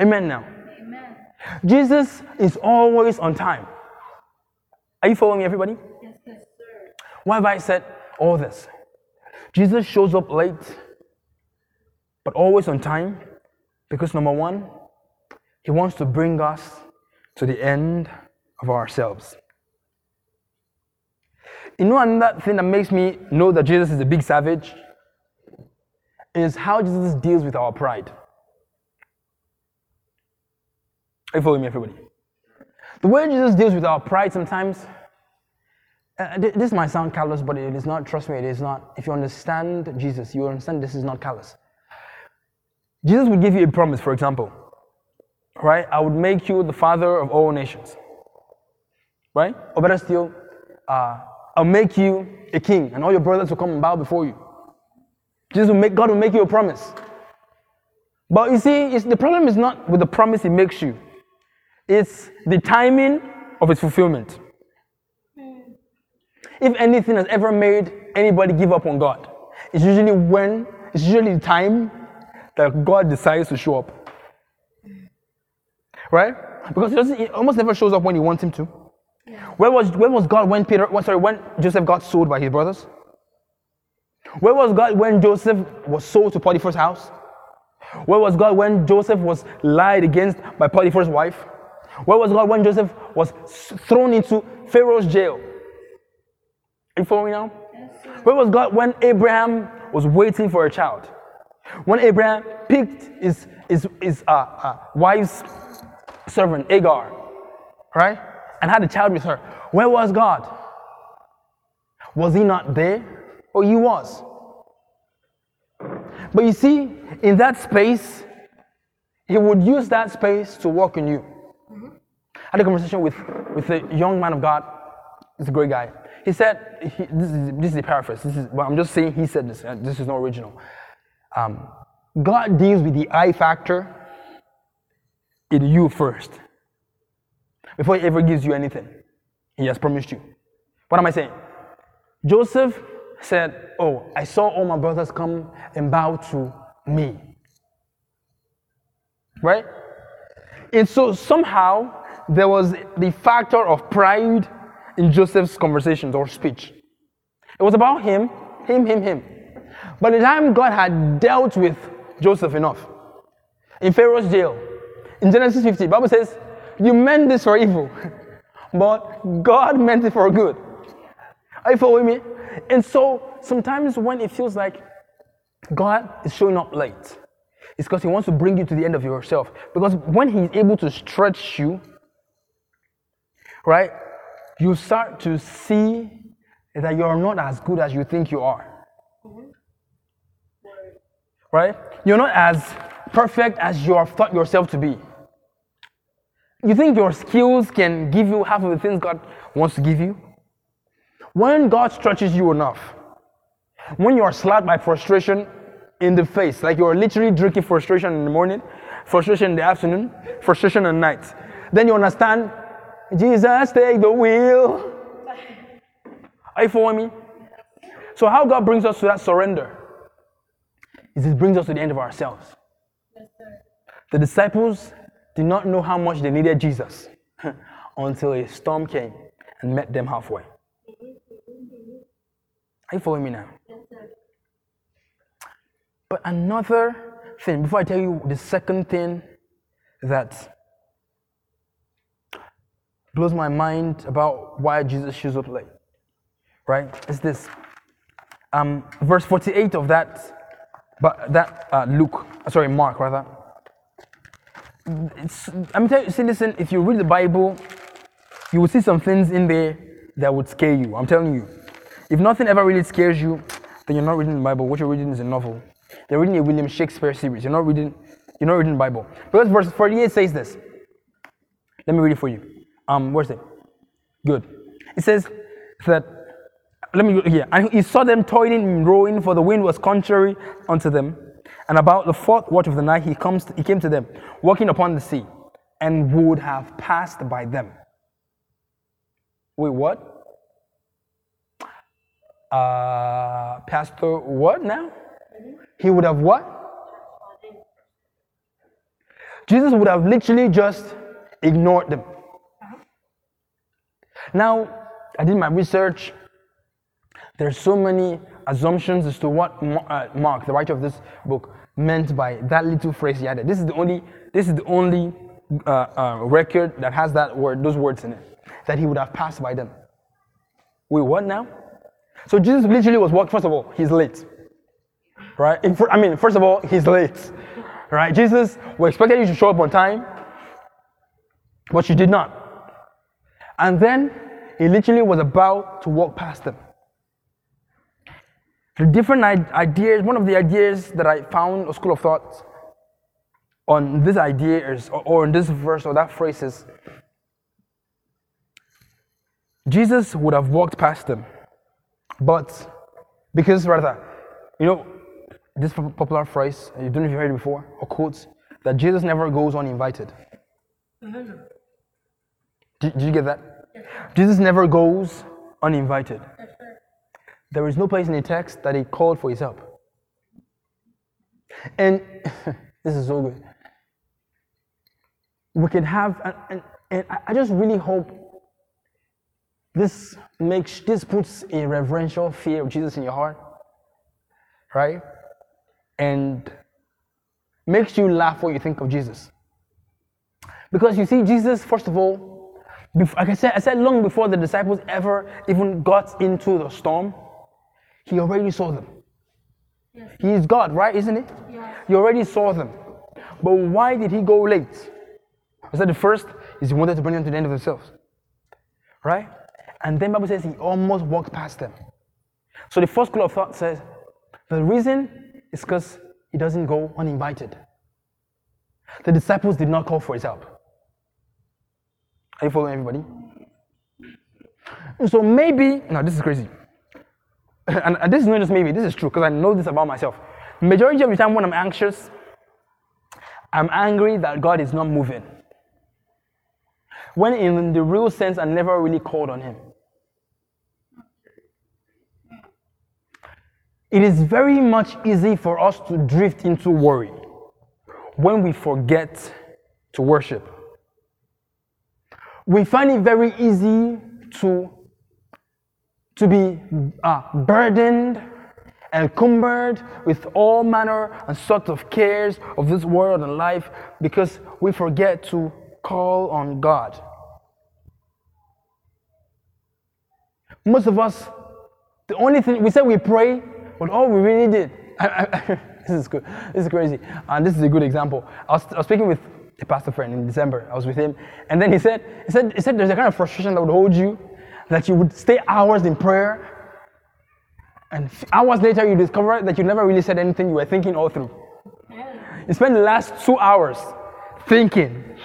Amen. Now, Amen. Jesus is always on time. Are you following me, everybody? Yes, yes, sir. Why have I said all this? Jesus shows up late, but always on time, because number one, he wants to bring us to the end of ourselves. You know, another thing that makes me know that Jesus is a big savage is how Jesus deals with our pride. Are you following me, everybody? The way Jesus deals with our pride sometimes uh, this might sound callous, but it is not. Trust me, it is not. If you understand Jesus, you understand this is not callous. Jesus would give you a promise, for example, right? I would make you the father of all nations, right? Or better still, uh, I'll make you a king, and all your brothers will come and bow before you. Jesus will make God will make you a promise. But you see, the problem is not with the promise He makes you; it's the timing of its fulfillment if anything has ever made anybody give up on God, it's usually when, it's usually the time that God decides to show up. Right? Because he, doesn't, he almost never shows up when you want him to. Where was, where was God when Peter, sorry, when Joseph got sold by his brothers? Where was God when Joseph was sold to Potiphar's house? Where was God when Joseph was lied against by Potiphar's wife? Where was God when Joseph was thrown into Pharaoh's jail? Are you following now? Where was God when Abraham was waiting for a child? When Abraham picked his, his, his uh, uh, wife's servant, Agar, right? And had a child with her. Where was God? Was he not there? Oh, he was. But you see, in that space, he would use that space to work in you. I had a conversation with, with a young man of God. He's a great guy. He said, he, this, is, this is a paraphrase. This is, well, I'm just saying he said this. uh, This is not original. Um, God deals with the I factor in you first before he ever gives you anything. He has promised you. What am I saying? Joseph said, Oh, I saw all my brothers come and bow to me. Right? And so somehow there was the factor of pride in Joseph's conversations or speech. It was about him, him, him, him. By the time God had dealt with Joseph enough, in Pharaoh's jail, in Genesis 50, Bible says, You meant this for evil, [laughs] but God meant it for good. Are you following me? And so sometimes when it feels like God is showing up late, it's because He wants to bring you to the end of yourself. Because when He's able to stretch you, right, you start to see that you're not as good as you think you are. Right? You're not as perfect as you have thought yourself to be. You think your skills can give you half of the things God wants to give you? When God stretches you enough, when you are slapped by frustration in the face, like you're literally drinking frustration in the morning, frustration in the afternoon, frustration at night, then you understand, Jesus, take the wheel. Are you following me? So, how God brings us to that surrender is it brings us to the end of ourselves. The disciples did not know how much they needed Jesus [laughs] until a storm came and met them halfway. Are you following me now? But another thing, before I tell you the second thing that blows my mind about why Jesus shows up late, right? Is this um, verse 48 of that, but that uh, Luke, uh, sorry, Mark rather. It's, I'm telling you, see, listen, if you read the Bible, you will see some things in there that would scare you. I'm telling you. If nothing ever really scares you, then you're not reading the Bible. What you're reading is a novel. You're reading a William Shakespeare series. You're not reading, you're not reading the Bible. Because verse 48 says this. Let me read it for you. Um, where's it? Good. It says that let me here. And he saw them toiling and rowing, for the wind was contrary unto them. And about the fourth watch of the night, he comes, he came to them, walking upon the sea, and would have passed by them. Wait, what? Uh, Pastor, what now? He would have what? Jesus would have literally just ignored them. Now, I did my research. There's so many assumptions as to what uh, Mark, the writer of this book, meant by that little phrase he added. This is the only, this is the only uh, uh, record that has that word, those words in it, that he would have passed by them. Wait, what now? So Jesus literally was walking. First of all, he's late, right? I mean, first of all, he's late, right? Jesus, we expected you to show up on time, but you did not. And then he literally was about to walk past them. The different ideas, one of the ideas that I found a school of thought on this idea is, or, in this verse or that phrase is, Jesus would have walked past them, but because rather, you know, this popular phrase, you don't know if you've heard it before, or quotes, that Jesus never goes uninvited. Mm-hmm. Did, did you get that? Jesus never goes uninvited. There is no place in the text that he called for his help. And [laughs] this is so good. We can have, and, and, and I just really hope this makes this puts a reverential fear of Jesus in your heart, right? And makes you laugh when you think of Jesus. Because you see, Jesus, first of all, like I said, I said long before the disciples ever even got into the storm, he already saw them. He is God, right? Isn't he? Yes. He already saw them. But why did he go late? Was that the first? Is he wanted to bring them to the end of themselves. Right? And then Bible says he almost walked past them. So the first school of thought says the reason is because he doesn't go uninvited. The disciples did not call for his help. Are you following everybody? So maybe, now this is crazy. [laughs] And, and this is not just maybe, this is true because I know this about myself. Majority of the time when I'm anxious, I'm angry that God is not moving. When in the real sense, I never really called on Him. It is very much easy for us to drift into worry when we forget to worship. We find it very easy to, to be uh, burdened, encumbered with all manner and sort of cares of this world and life because we forget to call on God. Most of us, the only thing we say we pray, but all oh, we really did. I, [laughs] I, this is good. This is crazy. And this is a good example. I was, I was speaking with a pastor friend in December. I was with him, and then he said, he said, he said, there's a kind of frustration that would hold you, that you would stay hours in prayer, and hours later you discover that you never really said anything you were thinking all through. You spent the last two hours thinking, [laughs]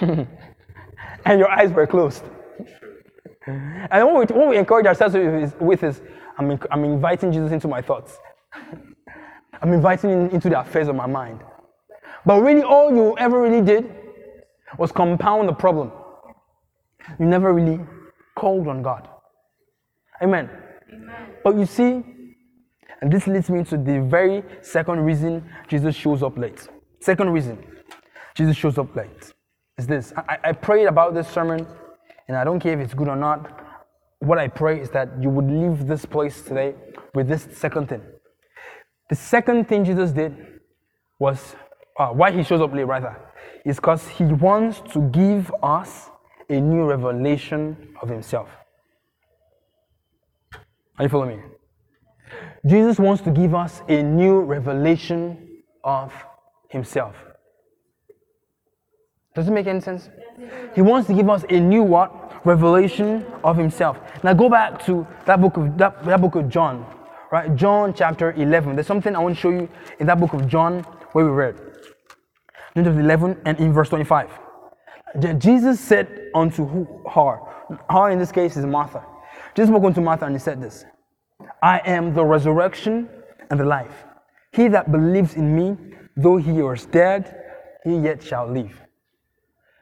and your eyes were closed. And what we, what we encourage ourselves with is, with is I'm, I'm inviting Jesus into my thoughts. I'm inviting him into the affairs of my mind. But really, all you ever really did was compound the problem. You never really called on God. Amen. But you see, and this leads me to the very second reason Jesus shows up late. Second reason Jesus shows up late is this. I, I prayed about this sermon, and I don't care if it's good or not. What I pray is that you would leave this place today with this second thing. The second thing Jesus did was uh, why he shows up late, rather, is because he wants to give us a new revelation of himself. Are you following me? Jesus wants to give us a new revelation of himself. Does it make any sense? He wants to give us a new what? Revelation of himself. Now go back to that book of that, that book of John, right? John chapter 11. There's something I want to show you in that book of John where we read. John chapter 11 and in verse 25. Jesus said unto her, her in this case is Martha. Jesus spoke unto Martha and he said this I am the resurrection and the life. He that believes in me, though he was dead, he yet shall live.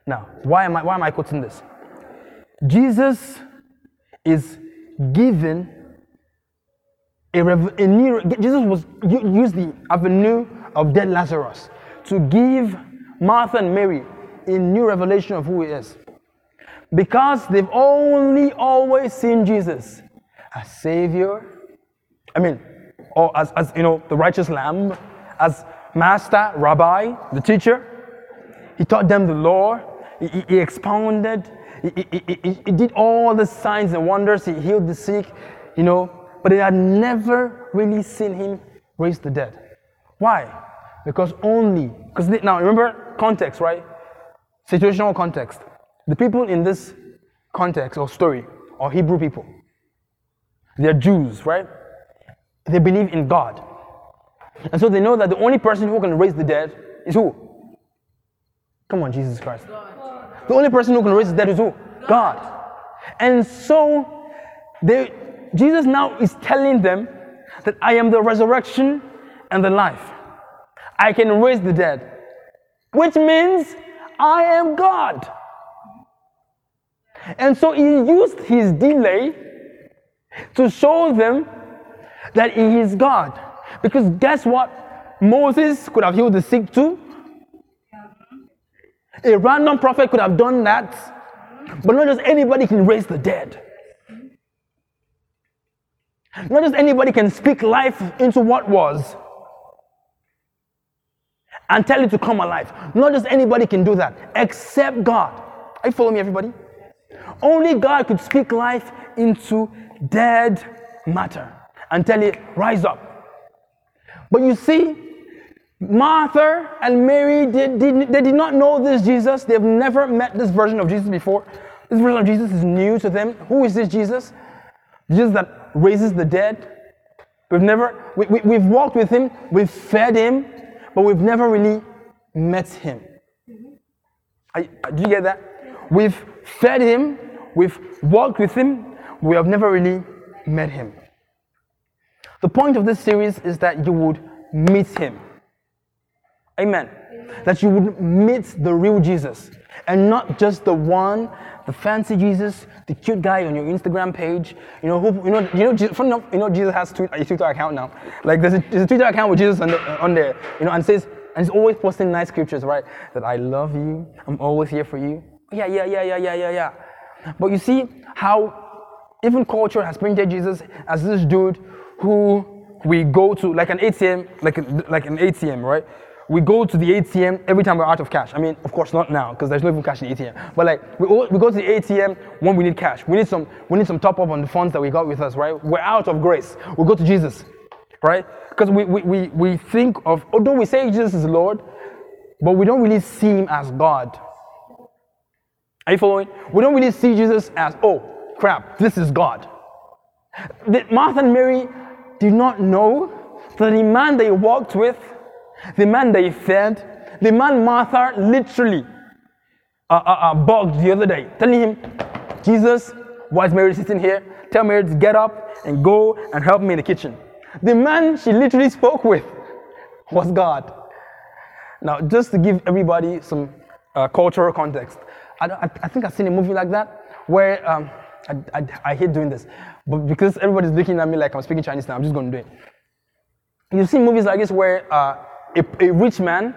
Now, why am I, why am I quoting this? Jesus is given a, a new, Jesus was used the avenue of dead Lazarus to give Martha and Mary a new revelation of who he is. Because they've only always seen Jesus as Savior, I mean, or as, as you know, the righteous lamb, as master, rabbi, the teacher. He taught them the law. He, he- he expounded. He- he did all the signs and wonders. He healed the sick, you know. But they had never really seen him raise the dead. Why? Because only, because now remember context, right? Situational context. The people in this context or story are Hebrew people. They're Jews, right? They believe in God. And so they know that the only person who can raise the dead is who? Come on, Jesus Christ. The only person who can raise the dead is who? God. And so they, Jesus now is telling them that I am the resurrection and the life. I can raise the dead, which means I am God. And so he used his delay to show them that he is God. Because guess what? Moses could have healed the sick too. A random prophet could have done that. But not just anybody can raise the dead. Not just anybody can speak life into what was and tell it to come alive. Not just anybody can do that, except God. Are you following me, everybody? Only God could speak life into dead matter and tell it, rise up. But you see, Martha and Mary, did, did, they did not know this Jesus. They've never met this version of Jesus before. This version of Jesus is new to them. Who is this Jesus? Jesus that raises the dead. We've never, we, we, we've walked with him, we've fed him, but we've never really met him. I, do you get that? We've fed him, we've walked with him, we have never really met him. The point of this series is that you would meet him. Amen. That you would meet the real Jesus and not just the one, the fancy Jesus, the cute guy on your Instagram page. You know, who, you know, you know, Jesus, enough, you know, Jesus has a Twitter account now. Like there's a, there's a Twitter account with Jesus on, the, on there, you know, and says, and he's always posting nice scriptures, right? That I love you, I'm always here for you. Yeah, yeah, yeah, yeah, yeah, yeah, yeah. But you see how even culture has painted Jesus as this dude who we go to like an ATM, like like an ATM, right? We go to the ATM every time we're out of cash. I mean, of course not now because there's no even cash in the ATM. But like we, we go to the ATM when we need cash. We need some we need some top up on the funds that we got with us, right? We're out of grace. We go to Jesus, right? Because we, we, we, we think of although we say Jesus is Lord, but we don't really see him as God. Are you following? We don't really see Jesus as, oh crap, this is God. The, Martha and Mary did not know that the man they walked with the man they fed, the man Martha literally uh, uh, uh, bugged the other day, telling him, Jesus, why is Mary sitting here? Tell Mary to get up and go and help me in the kitchen. The man she literally spoke with was God. Now, just to give everybody some uh, cultural context, I, I, I, think I've seen a movie like that where um, I, I, hate doing this, but because everybody's looking at me like I'm speaking Chinese now, I'm just going to do it. You've seen movies like this where uh, a, a rich man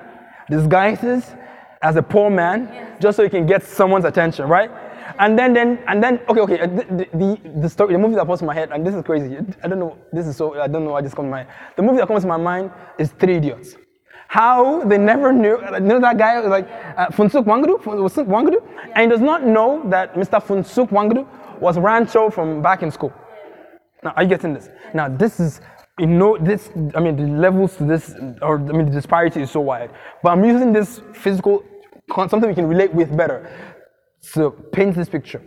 disguises as a poor man just so he can get someone's attention, right? And then, then, and then, okay, okay. Uh, the, the, the story, the movie that pops in my head, and this is crazy. I don't know. This is so. I don't know why this comes to my. Head. The movie that comes to my mind is Three Idiots. How they never knew. You know that guy like uh, Phunsukh Wangladu, Phunsukh Wangladu, and he does not know that Mr. Phunsukh Wangladu was Rancho from back in school. Now, are you getting this? Now, this is you know this i mean the levels to this or i mean the disparity is so wide. But i'm using this physical something we can relate with better. To paint this picture.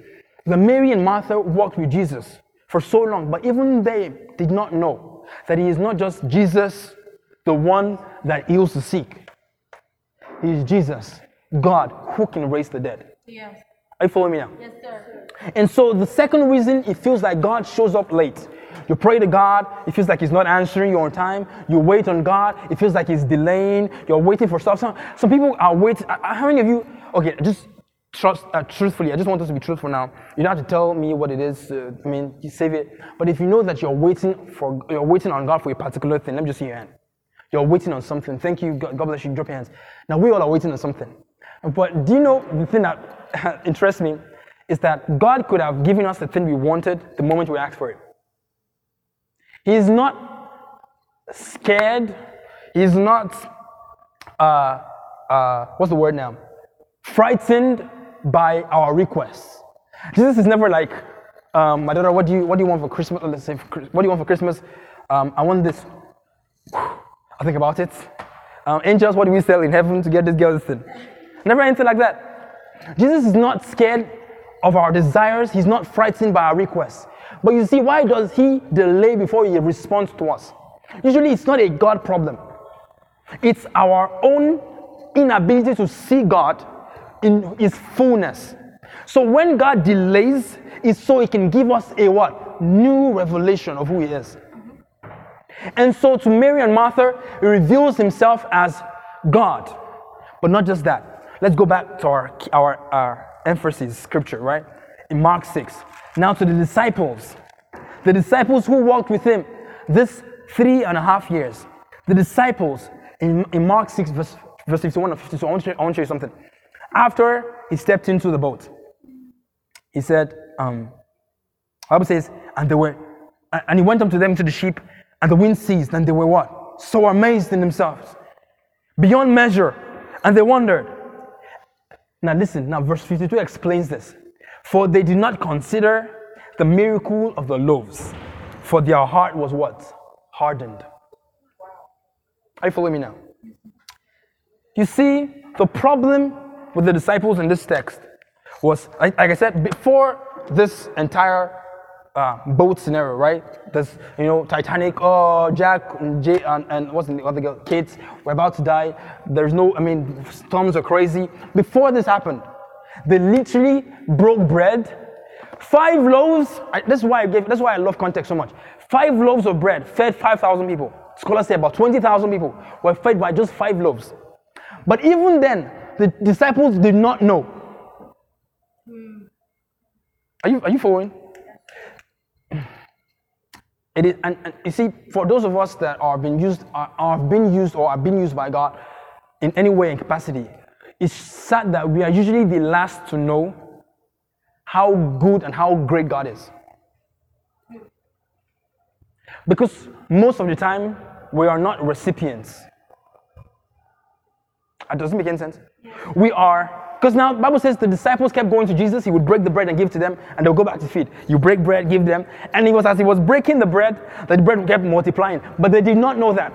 The mary and martha walked with jesus for so long but even they did not know that he is not just jesus the one that heals the sick. He is jesus god who can raise the dead. Yes are you following me now? Yes sir. And so the second reason it feels like god shows up late you pray to God, it feels like He's not answering you on time. You wait on God, it feels like He's delaying. You're waiting for stuff. Some, some people are waiting. How many of you, okay, just trust, uh, truthfully, I just want us to be truthful now. You don't have to tell me what it is. Uh, I mean, you save it. But if you know that you're waiting for, you're waiting on God for a particular thing, let me just see your hand. You're waiting on something. Thank you. God bless you. Drop your hands. Now we all are waiting on something. But do you know the thing that [laughs] interests me is that God could have given us the thing we wanted the moment we asked for it. He's not scared. He's not, uh, uh, what's the word now? Frightened by our requests. Jesus is never like, um, my daughter, what do you what do you want for Christmas? Let's say, what do you want for Christmas? Um, I want this. I think about it. Um, angels, what do we sell in heaven to get this girl this thing? Never anything like that. Jesus is not scared of our desires. He's not frightened by our requests. But you see, why does he delay before he responds to us? Usually it's not a God problem. It's our own inability to see God in his fullness. So when God delays, it's so he can give us a what? New revelation of who he is. And so to Mary and Martha, he reveals himself as God. But not just that. Let's go back to our, our, our emphasis scripture, right? In Mark 6. Now to the disciples, the disciples who walked with him this three and a half years, the disciples in, in Mark 6, verse, verse 51 and 52, I want, to, I want to show you something. After he stepped into the boat, he said, um, Bible says, and they were And he went up to them to the sheep, and the wind ceased, and they were what? So amazed in themselves, beyond measure, and they wondered. Now listen, now verse 52 explains this. For they did not consider the miracle of the loaves, for their heart was what? Hardened. Are you following me now? You see, the problem with the disciples in this text was, like, I said, before this entire uh, boat scenario, right? There's, you know, Titanic, oh, Jack and, Jay, and, and what's the other girl? Kids, we're about to die. There's no, I mean, storms are crazy. Before this happened, they literally broke bread. Five loaves, I, that's why I gave, that's why I love context so much. Five loaves of bread fed 5,000 people. Scholars say about 20,000 people were fed by just five loaves. But even then, the disciples did not know. Hmm. Are you, are you following? It is, and, and you see, for those of us that are being used, are, are being used or are being used by God in any way and capacity, it's sad that we are usually the last to know how good and how great God is. Because most of the time, we are not recipients. Ah, that doesn't make any sense. We are, because now Bible says the disciples kept going to Jesus. He would break the bread and give to them, and they'll go back to feed. You break bread, give them, and it was as he was breaking the bread that the bread kept multiplying. But they did not know that.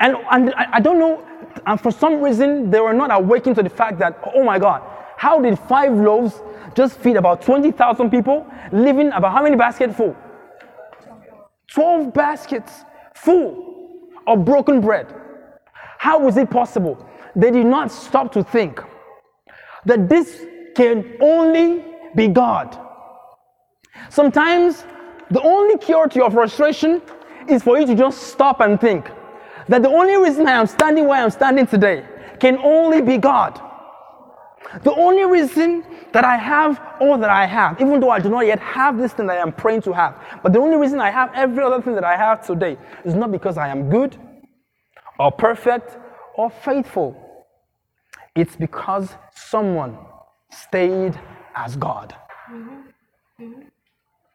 And, and I, I don't know, and for some reason they were not awakened to the fact that, oh my God, how did five loaves just feed about 20,000 people, living about how many baskets full? 12 baskets full of broken bread. How was it possible? They did not stop to think that this can only be God. Sometimes the only cure to your frustration is for you to just stop and think that the only reason I am standing where I'm standing today can only be God. The only reason that I have all that I have, even though I do not yet have this thing that I am praying to have, but the only reason I have every other thing that I have today is not because I am good or perfect or faithful. It's because someone stayed as God.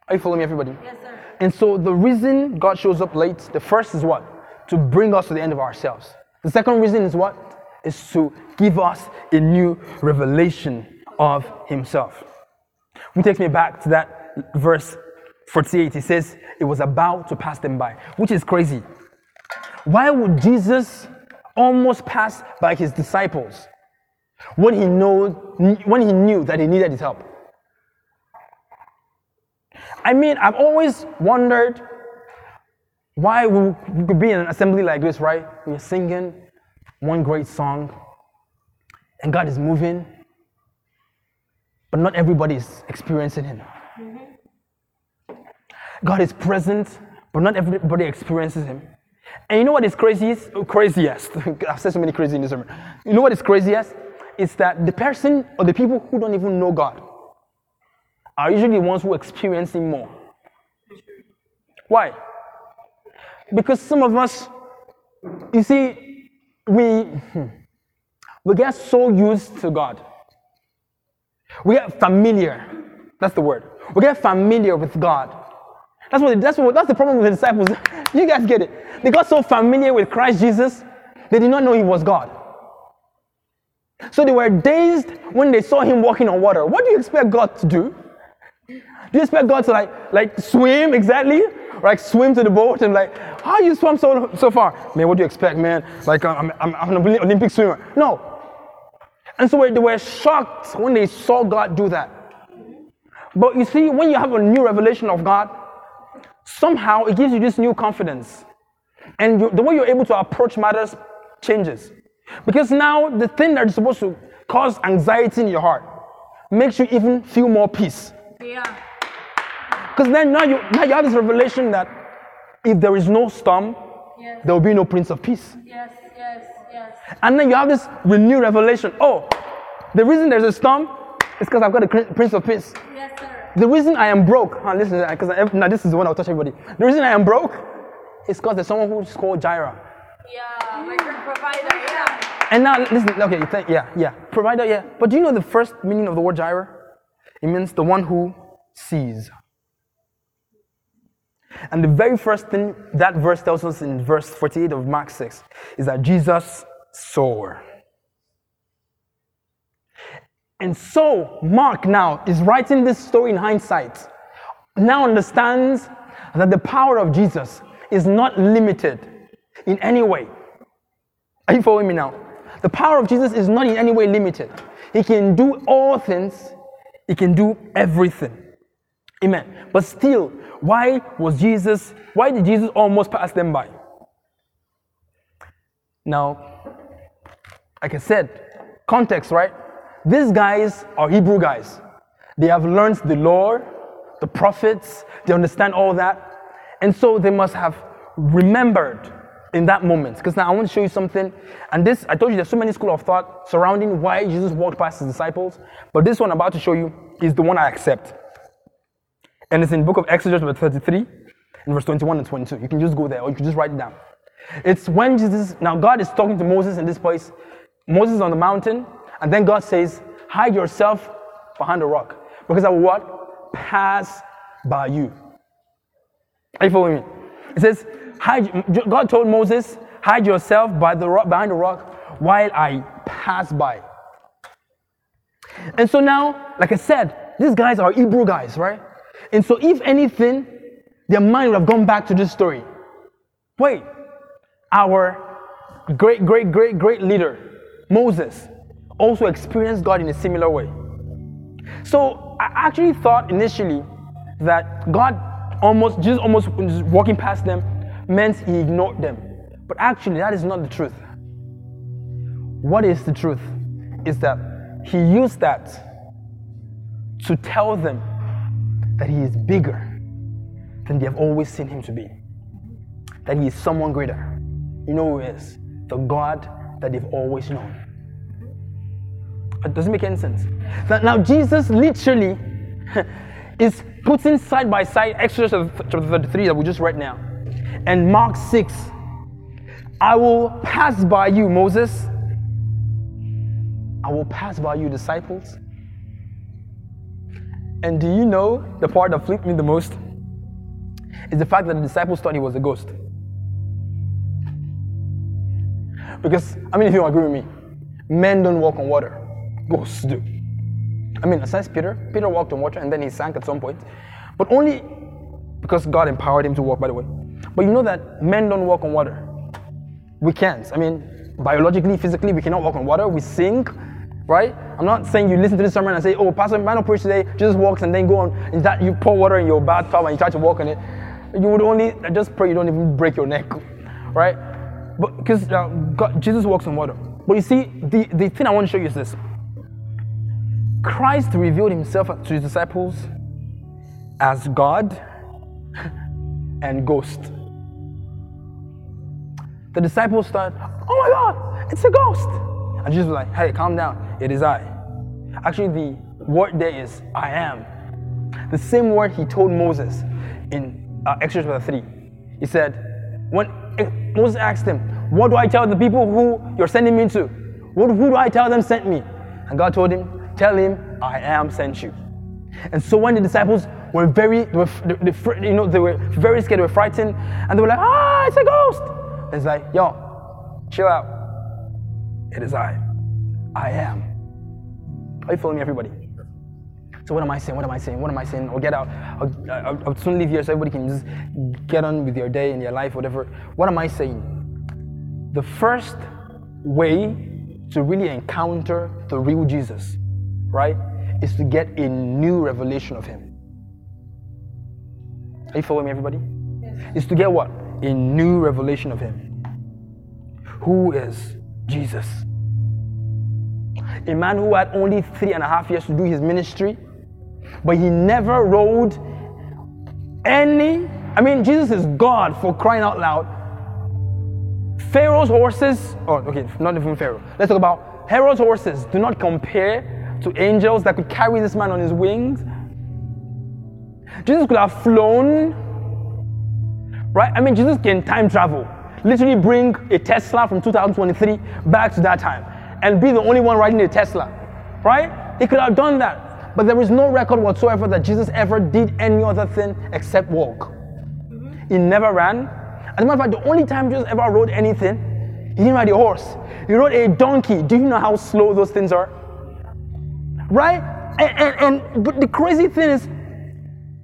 Are you following me, everybody? Yes, sir. And so the reason God shows up late, the first is what? To bring us to the end of ourselves. The second reason is what? Is to give us a new revelation of Himself. Which takes me back to that verse 48. It says, It was about to pass them by, which is crazy. Why would Jesus almost pass by His disciples when He, know, when he knew that He needed His help? I mean, I've always wondered why we we could be in an assembly like this, right? We're singing one great song, and God is moving, but not everybody is experiencing Him. Mm-hmm. God is present, but not everybody experiences Him. And you know what is craziest? Craziest. [laughs] I've said so many crazy in this sermon. You know what is craziest? It's that the person or the people who don't even know God are usually the ones who experience Him more. Why? Because some of us, you see, we, hmm, we get so used to God. We get familiar. That's the word. We get familiar with God. That's what, that's what that's the problem with the disciples. you guys get it. They got so familiar with Christ Jesus, they did not know he was God. So they were dazed when they saw him walking on water. What do you expect God to do? Do you expect God to like like swim exactly? Like swim to the boat and like, how you swam so so far? Man, what do you expect, man? Like I'm, I'm, I'm an Olympic swimmer. No. And so they were shocked when they saw God do that. But you see, when you have a new revelation of God, somehow it gives you this new confidence. And you, the way you're able to approach matters changes. Because now the thing that is supposed to cause anxiety in your heart makes you even feel more peace. Yeah. Because then now you, now you have this revelation that if there is no storm, Yes. there will be no Prince of Peace. Yes. Yes. Yes. And then you have this renewed revelation. Oh, the reason there's a storm is because I've got a Prince of Peace. Yes, sir. The reason I am broke, huh, listen, because now this is the one I'll touch everybody. The reason I am broke is because there's someone who's called Jireh. Yeah. My provider. Yeah. And now listen, okay, you think, yeah, yeah, provider, yeah. But do you know the first meaning of the word Jireh? It means the one who sees. And the very first thing that verse tells us in verse 48 of Mark 6 is that Jesus saw. And so, Mark now is writing this story in hindsight, now understands that the power of Jesus is not limited in any way. Are you following me now? The power of Jesus is not in any way limited. He can do all things, He can do everything. Amen. But still, why was Jesus, why did Jesus almost pass them by? Now, like I said, context, right? These guys are Hebrew guys. They have learned the law, the prophets, they understand all that. And so they must have remembered in that moment. Because now I want to show you something. And this, I told you there's so many school of thought surrounding why Jesus walked past his disciples. But this one I'm about to show you is the one I accept. And it's in book of Exodus, chapter 33, in verse 21 and 22. You can just go there, or you can just write it down. It's when Jesus, now God is talking to Moses in this place. Moses is on the mountain, and then God says, Hide yourself behind a rock, because I will what? Pass by you. Are you following me? It says, hide, God told Moses, hide yourself by the rock, behind the rock while I pass by. And so now, like I said, these guys are Hebrew guys, right? And so if anything, their mind would have gone back to this story. Wait, our great, great, great, great leader, Moses, also experienced God in a similar way. So I actually thought initially that God almost, Jesus almost walking past them meant he ignored them. But actually, that is not the truth. What is the truth? Is that he used that to tell them that he is bigger than they have always seen him to be. That he is someone greater. You know who he is? The God that they've always known. It doesn't make any sense. That now Jesus literally [laughs] is putting side by side Exodus chapter 33 that we just read now and Mark 6. I will pass by you, Moses. I will pass by you, disciples. And do you know the part that flipped me the most? Is the fact that the disciples thought he was a ghost. Because, I mean, if you agree with me, men don't walk on water, ghosts do. I mean, aside Peter, Peter walked on water and then he sank at some point, but only because God empowered him to walk, by the way. But you know that men don't walk on water. We can't. I mean, biologically, physically, we cannot walk on water. We sink, right? I'm not saying you listen to this sermon and say, oh, Pastor, man, don't preach today. Jesus walks and then go on. And that you pour water in your bathtub and you try to walk on it. You would only just pray you don't even break your neck, [laughs] right? But because uh, Jesus walks on water. But you see, the, the thing I want to show you is this Christ revealed himself to his disciples as God [laughs] and ghost. The disciples thought, oh my God, it's a ghost. And just was like, hey, calm down. It is I. Actually, the word there is I am. The same word he told Moses in uh, Exodus chapter 3. He said, when eh, Moses asked him, What do I tell the people who you're sending me to? What, who do I tell them sent me? And God told him, Tell him, I am sent you. And so when the disciples were very, they were, they, you know, they were very scared, they were frightened, and they were like, Ah, it's a ghost. And It's like, yo, chill out. It is I. I am. Are you following me, everybody? So what am I saying? What am I saying? What am I saying? I'll get out. I'll, I'll, I'll soon leave here so everybody can just get on with your day and your life, whatever. What am I saying? The first way to really encounter the real Jesus, right, is to get a new revelation of Him. Are you following me, everybody? Yes. Is to get what? a new revelation of Him. Who is Jesus? A man who had only three and a half years to do his ministry, but he never rode any. I mean, Jesus is God for crying out loud. Pharaoh's horses, oh, okay, not even Pharaoh. Let's talk about Herod's horses. Do not compare to angels that could carry this man on his wings. Jesus could have flown Right? I mean, Jesus can time travel. Literally bring a Tesla from 2023 back to that time and be the only one riding a Tesla. Right? He could have done that. But there is no record whatsoever that Jesus ever did any other thing except walk. He never ran. As a matter of fact, the only time Jesus ever rode anything, he didn't ride a horse. He rode a donkey. Do you know how slow those things are? Right? And, and, and but the crazy thing is,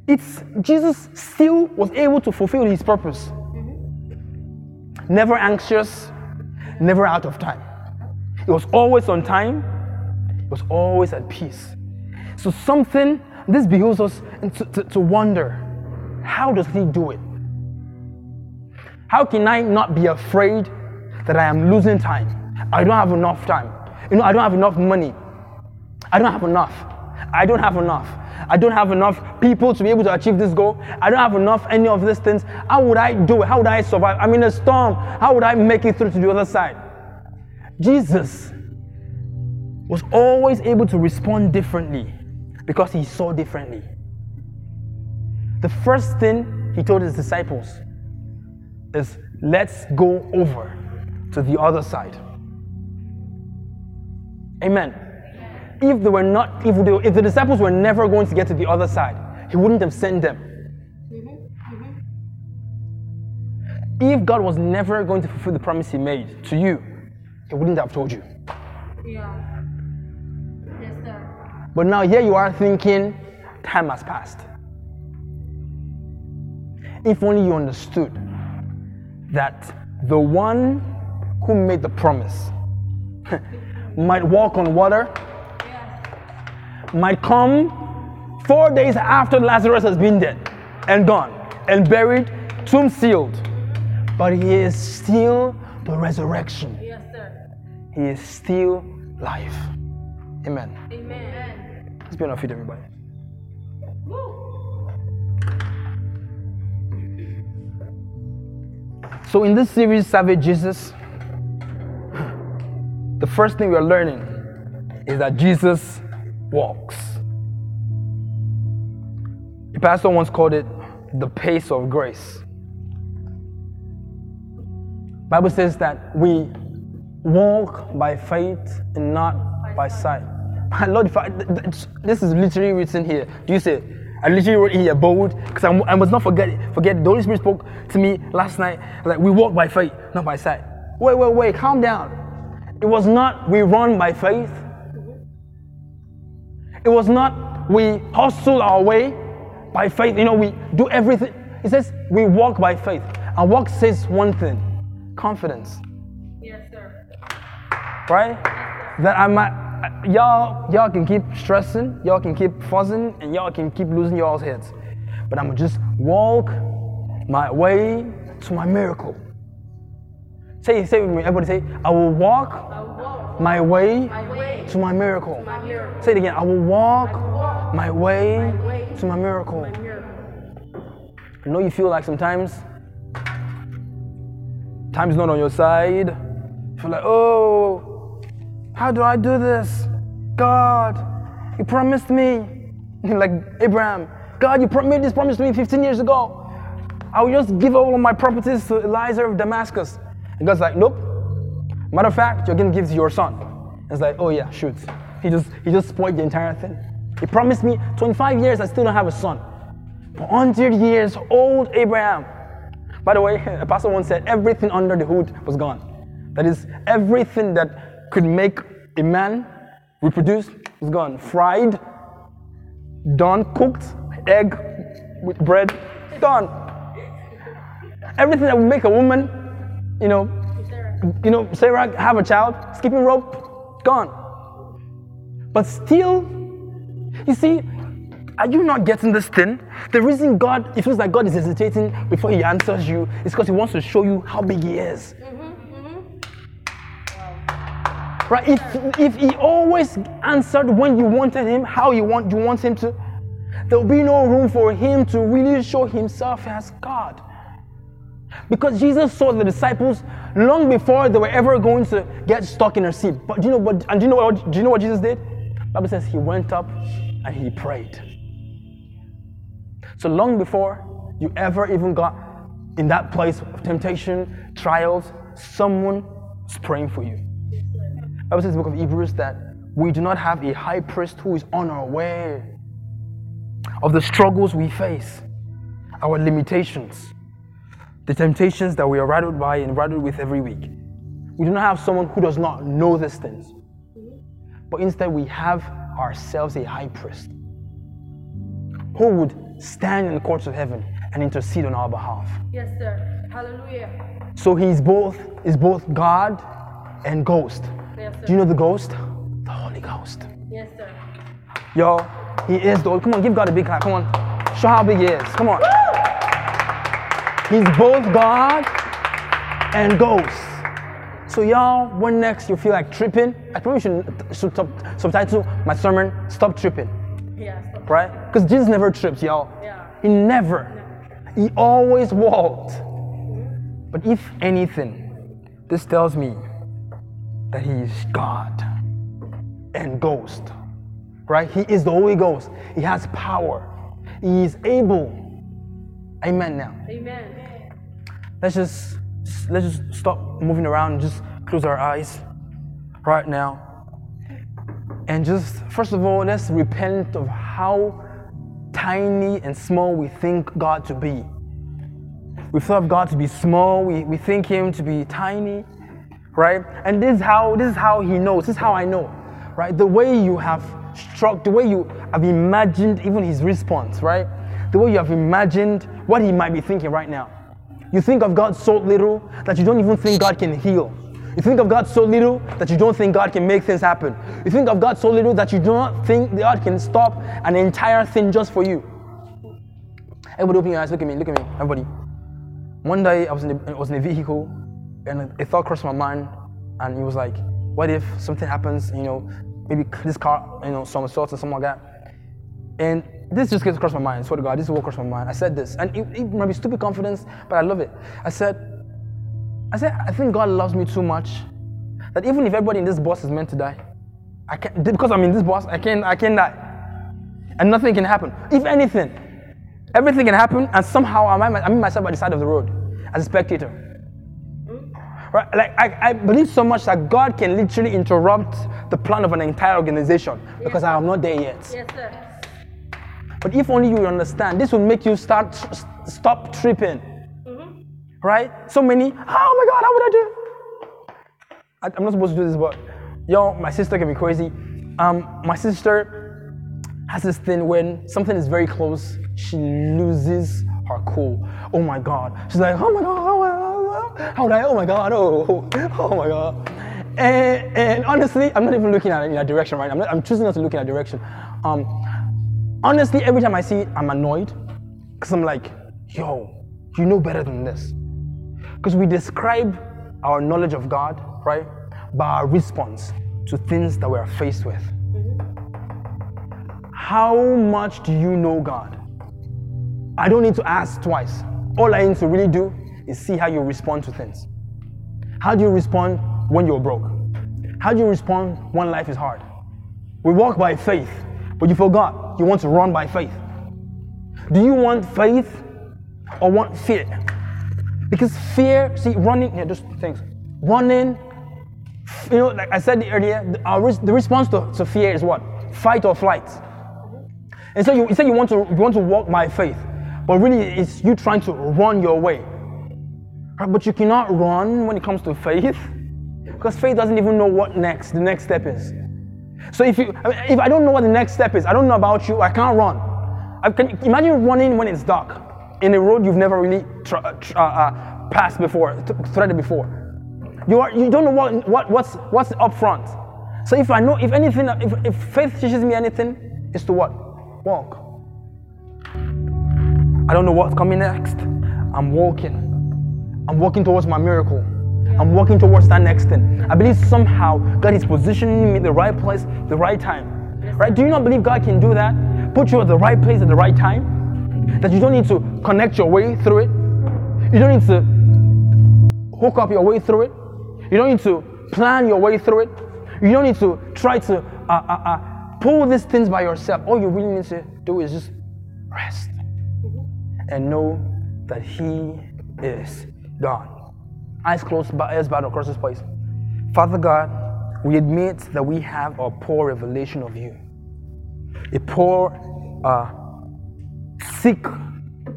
it's Jesus still was able to fulfill his purpose. Never anxious, never out of time. He was always on time, he was always at peace. So something, this behooves us to, to, to wonder, how does he do it? How can I not be afraid that I am losing time? I don't have enough time. You know, I don't have enough money. I don't have enough. I don't have enough. I don't have enough people to be able to achieve this goal. I don't have enough any of these things. How would I do it? How would I survive? I'm in a storm. How would I make it through to the other side? Jesus was always able to respond differently because he saw differently. The first thing he told his disciples is, Let's go over to the other side. Amen. If they were not, if, they, if the disciples were never going to get to the other side, he wouldn't have sent them. If God was never going to fulfill the promise he made to you, he wouldn't have told you. Yeah. Yes, sir. But now here you are thinking, time has passed. If only you understood that the one who made the promise [laughs] might walk on water. Might come four days after Lazarus has been dead and gone and buried, tomb sealed. But he is still the resurrection. Yes, sir. He is still life. Amen. Amen. Let's be on our feet, everybody. Woo. So, in this series, Savage Jesus, the first thing we are learning is that Jesus walks. The pastor once called it the pace of grace. Bible says that we walk by faith and not by sight. My Lord, if I, th- th- this is literally written here. Do you see? I literally wrote here bold because I, must not forget. Forget the Holy Spirit spoke to me last night. Like we walk by faith, not by sight. Wait, wait, wait, calm down. It was not we run by faith. It was not we hustle our way by faith. You know, we do everything. It says we walk by faith. And walk says one thing confidence, Yes, sir. right? That I might, y'all, y'all can keep stressing, y'all can keep fussing, and y'all can keep losing y'all's heads. But I'm gonna just walk my way to my miracle. Say, say with me, everybody say, I will walk I walk my way my way to my miracle. my miracle. Say it again. I will walk walk my way my way to my miracle. my miracle. I know you feel like sometimes time's not on your side. You feel like, oh, how do I do this? God, you promised me. [laughs] like Abraham, God, you made this promise to me 15 years ago. I will just give all of my properties to Eliezer of Damascus. And God's like, nope. Matter of fact, you're gonna give to your son. And it's like, oh yeah, shoot. He just he just spoiled the entire thing. He promised me 25 years, I still don't have a son. 100 years old Abraham. By the way, [laughs] a pastor once said everything under the hood was gone. That is, everything that could make a man reproduce was gone. Fried, done, cooked, egg with bread, done. Everything that would make a woman, you know, you know, Sarah have a child, skipping rope, gone. But still, you see, are you not getting this thing? The reason God, it feels like God is hesitating before He answers you is because He wants to show you how big He is. Right? If, if He always answered when you wanted Him, how you want you want Him to, there will be no room for Him to really show Himself as God. Because Jesus saw the disciples long before they were ever going to get stuck in a seat. But do you know what? And do you know what? Do you know what Jesus did? Bible says he went up and he prayed. So long before you ever even got in that place of temptation, trials, someone is praying for you. Bible says in the book of Hebrews that we do not have a high priest who is unaware of the struggles we face, our limitations. The temptations that we are rattled by and rattled with every week. We do not have someone who does not know these things, but instead we have ourselves a high priest who would stand in the courts of heaven and intercede on our behalf. Yes, sir. Hallelujah. So he's both is both God and ghost. Yes, sir. Do you know the ghost? The Holy Ghost. Yes, sir. Yo, he is the come on, give God a big clap. Come on. Show how big he is. Come on. He's both God and ghost. So y'all, when next you feel like tripping, I probably should, should sub- subtitle my sermon, Stop Tripping. Yes. sir. Right? Because Jesus never trips, y'all. Yeah. He never. He always walked. But if anything, this tells me that he is God and ghost. Right? He is the Holy Ghost. He has power. He is able. Amen now. Amen. Let's just let's just stop moving around and just close our eyes right now. And just first of all, let's repent of how tiny and small we think God to be. We thought of God to be small, we, we think him to be tiny, right? And this is how this is how he knows, this is how I know. Right? The way you have struck, the way you have imagined even his response, right? The way you have imagined what he might be thinking right now. You think of God so little that you don't even think God can heal. You think of God so little that you don't think God can make things happen. You think of God so little that you do not think God can stop an entire thing just for you. Everybody open your eyes, look at me, look at me, everybody. One day I was in a, I was in a vehicle and a thought crossed my mind and it was like, what if something happens, you know, maybe this car, you know, some assaults or something like that. And this just gets across my mind, I swear to God, this is what crossed my mind. I said this, and it, it might be stupid confidence, but I love it. I said, I said, I think God loves me too much that even if everybody in this bus is meant to die, I can't because I'm in this bus, I can't I can't die. And nothing can happen. If anything, everything can happen, and somehow I'm I'm myself by the side of the road as a spectator. Right? Like I, I believe so much that God can literally interrupt the plan of an entire organization because I am not there yet. Yes, sir. But if only you understand, this will make you start stop tripping. Right? So many, oh my God, how would I do? I, I'm not supposed to do this, but yo, my sister can be crazy. Um, my sister has this thing when something is very close, she loses her cool. Oh my God. She's like, oh my God, oh my God, how would I, oh my God, oh, oh my God. And, and honestly, I'm not even looking at it in that direction right now. I'm, not, I'm choosing not to look in that direction. Um, honestly, every time I see it, I'm annoyed because I'm like, yo, you know better than this. Because we describe our knowledge of God, right, by our response to things that we are faced with. How much do you know God? I don't need to ask twice. All I need to really do is see how you respond to things. How do you respond when you're broke? How do you respond when life is hard? We walk by faith, but you forgot you want to run by faith. Do you want faith or want fear? Because fear, see, running, yeah, just things. Running, you know, like I said earlier, the, our, the response to, to fear is what? Fight or flight. And so you, you say you want to you want to walk by faith, but really it's you trying to run your way. Right? But you cannot run when it comes to faith, because faith doesn't even know what next the next step is. So if you if I don't know what the next step is, I don't know about you, I can't run. I can imagine running when it's dark in a road you've never really uh, uh, uh, passed before, th- threaded before. You are you don't know what, what what's what's up front. So if I know if anything, if, if faith teaches me anything, is to what? Walk. I don't know what's coming next. I'm walking. I'm walking towards my miracle. I'm walking towards that next thing. I believe somehow God is positioning me the right place, the right time. Right? Do you not believe God can do that? Put you at the right place at the right time? That you don't need to connect your way through it. You don't need to hook up your way through it. You don't need to plan your way through it. You don't need to try to uh, uh, uh, pull these things by yourself. All you really need to do is just rest and know that He is God. Eyes closed, ears bowed across this place. Father God, we admit that we have a poor revelation of you, a poor, uh, sick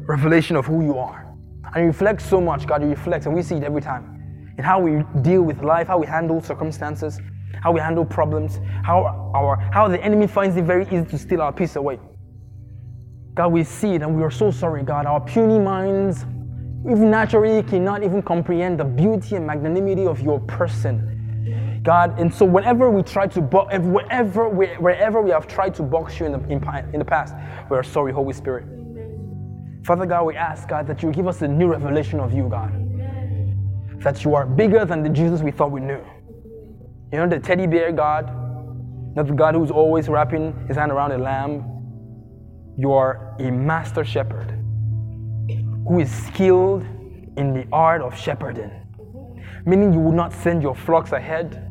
revelation of who you are. And it reflects so much, God. It reflects, and we see it every time. In how we deal with life, how we handle circumstances, how we handle problems, how our how the enemy finds it very easy to steal our peace away. God, we see it and we are so sorry, God. Our puny minds, even naturally, cannot even comprehend the beauty and magnanimity of your person. God, and so whenever we try to, bo- wherever, wherever we have tried to box you in the, in, in the past, we are sorry, Holy Spirit. Father God, we ask, God, that you give us a new revelation of you, God. That you are bigger than the Jesus we thought we knew. You know, the teddy bear God, not the God who's always wrapping his hand around a lamb. You are a master shepherd who is skilled in the art of shepherding. Meaning you will not send your flocks ahead,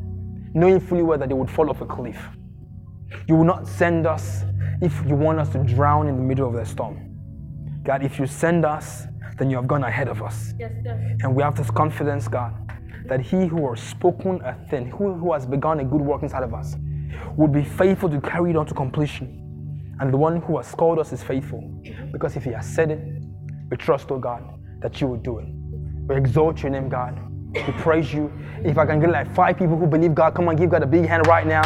knowing fully well that they would fall off a cliff. You will not send us if you want us to drown in the middle of the storm. God, if you send us, then you have gone ahead of us. Yes, yes. And we have this confidence, God, that He who has spoken a thing, who, who has begun a good work inside of us, would be faithful to carry it on to completion. And the one who has called us is faithful. Because if He has said it, we trust, oh God, that you will do it. We exalt your name, God. We praise you. If I can get like five people who believe God, come on, give God a big hand right now.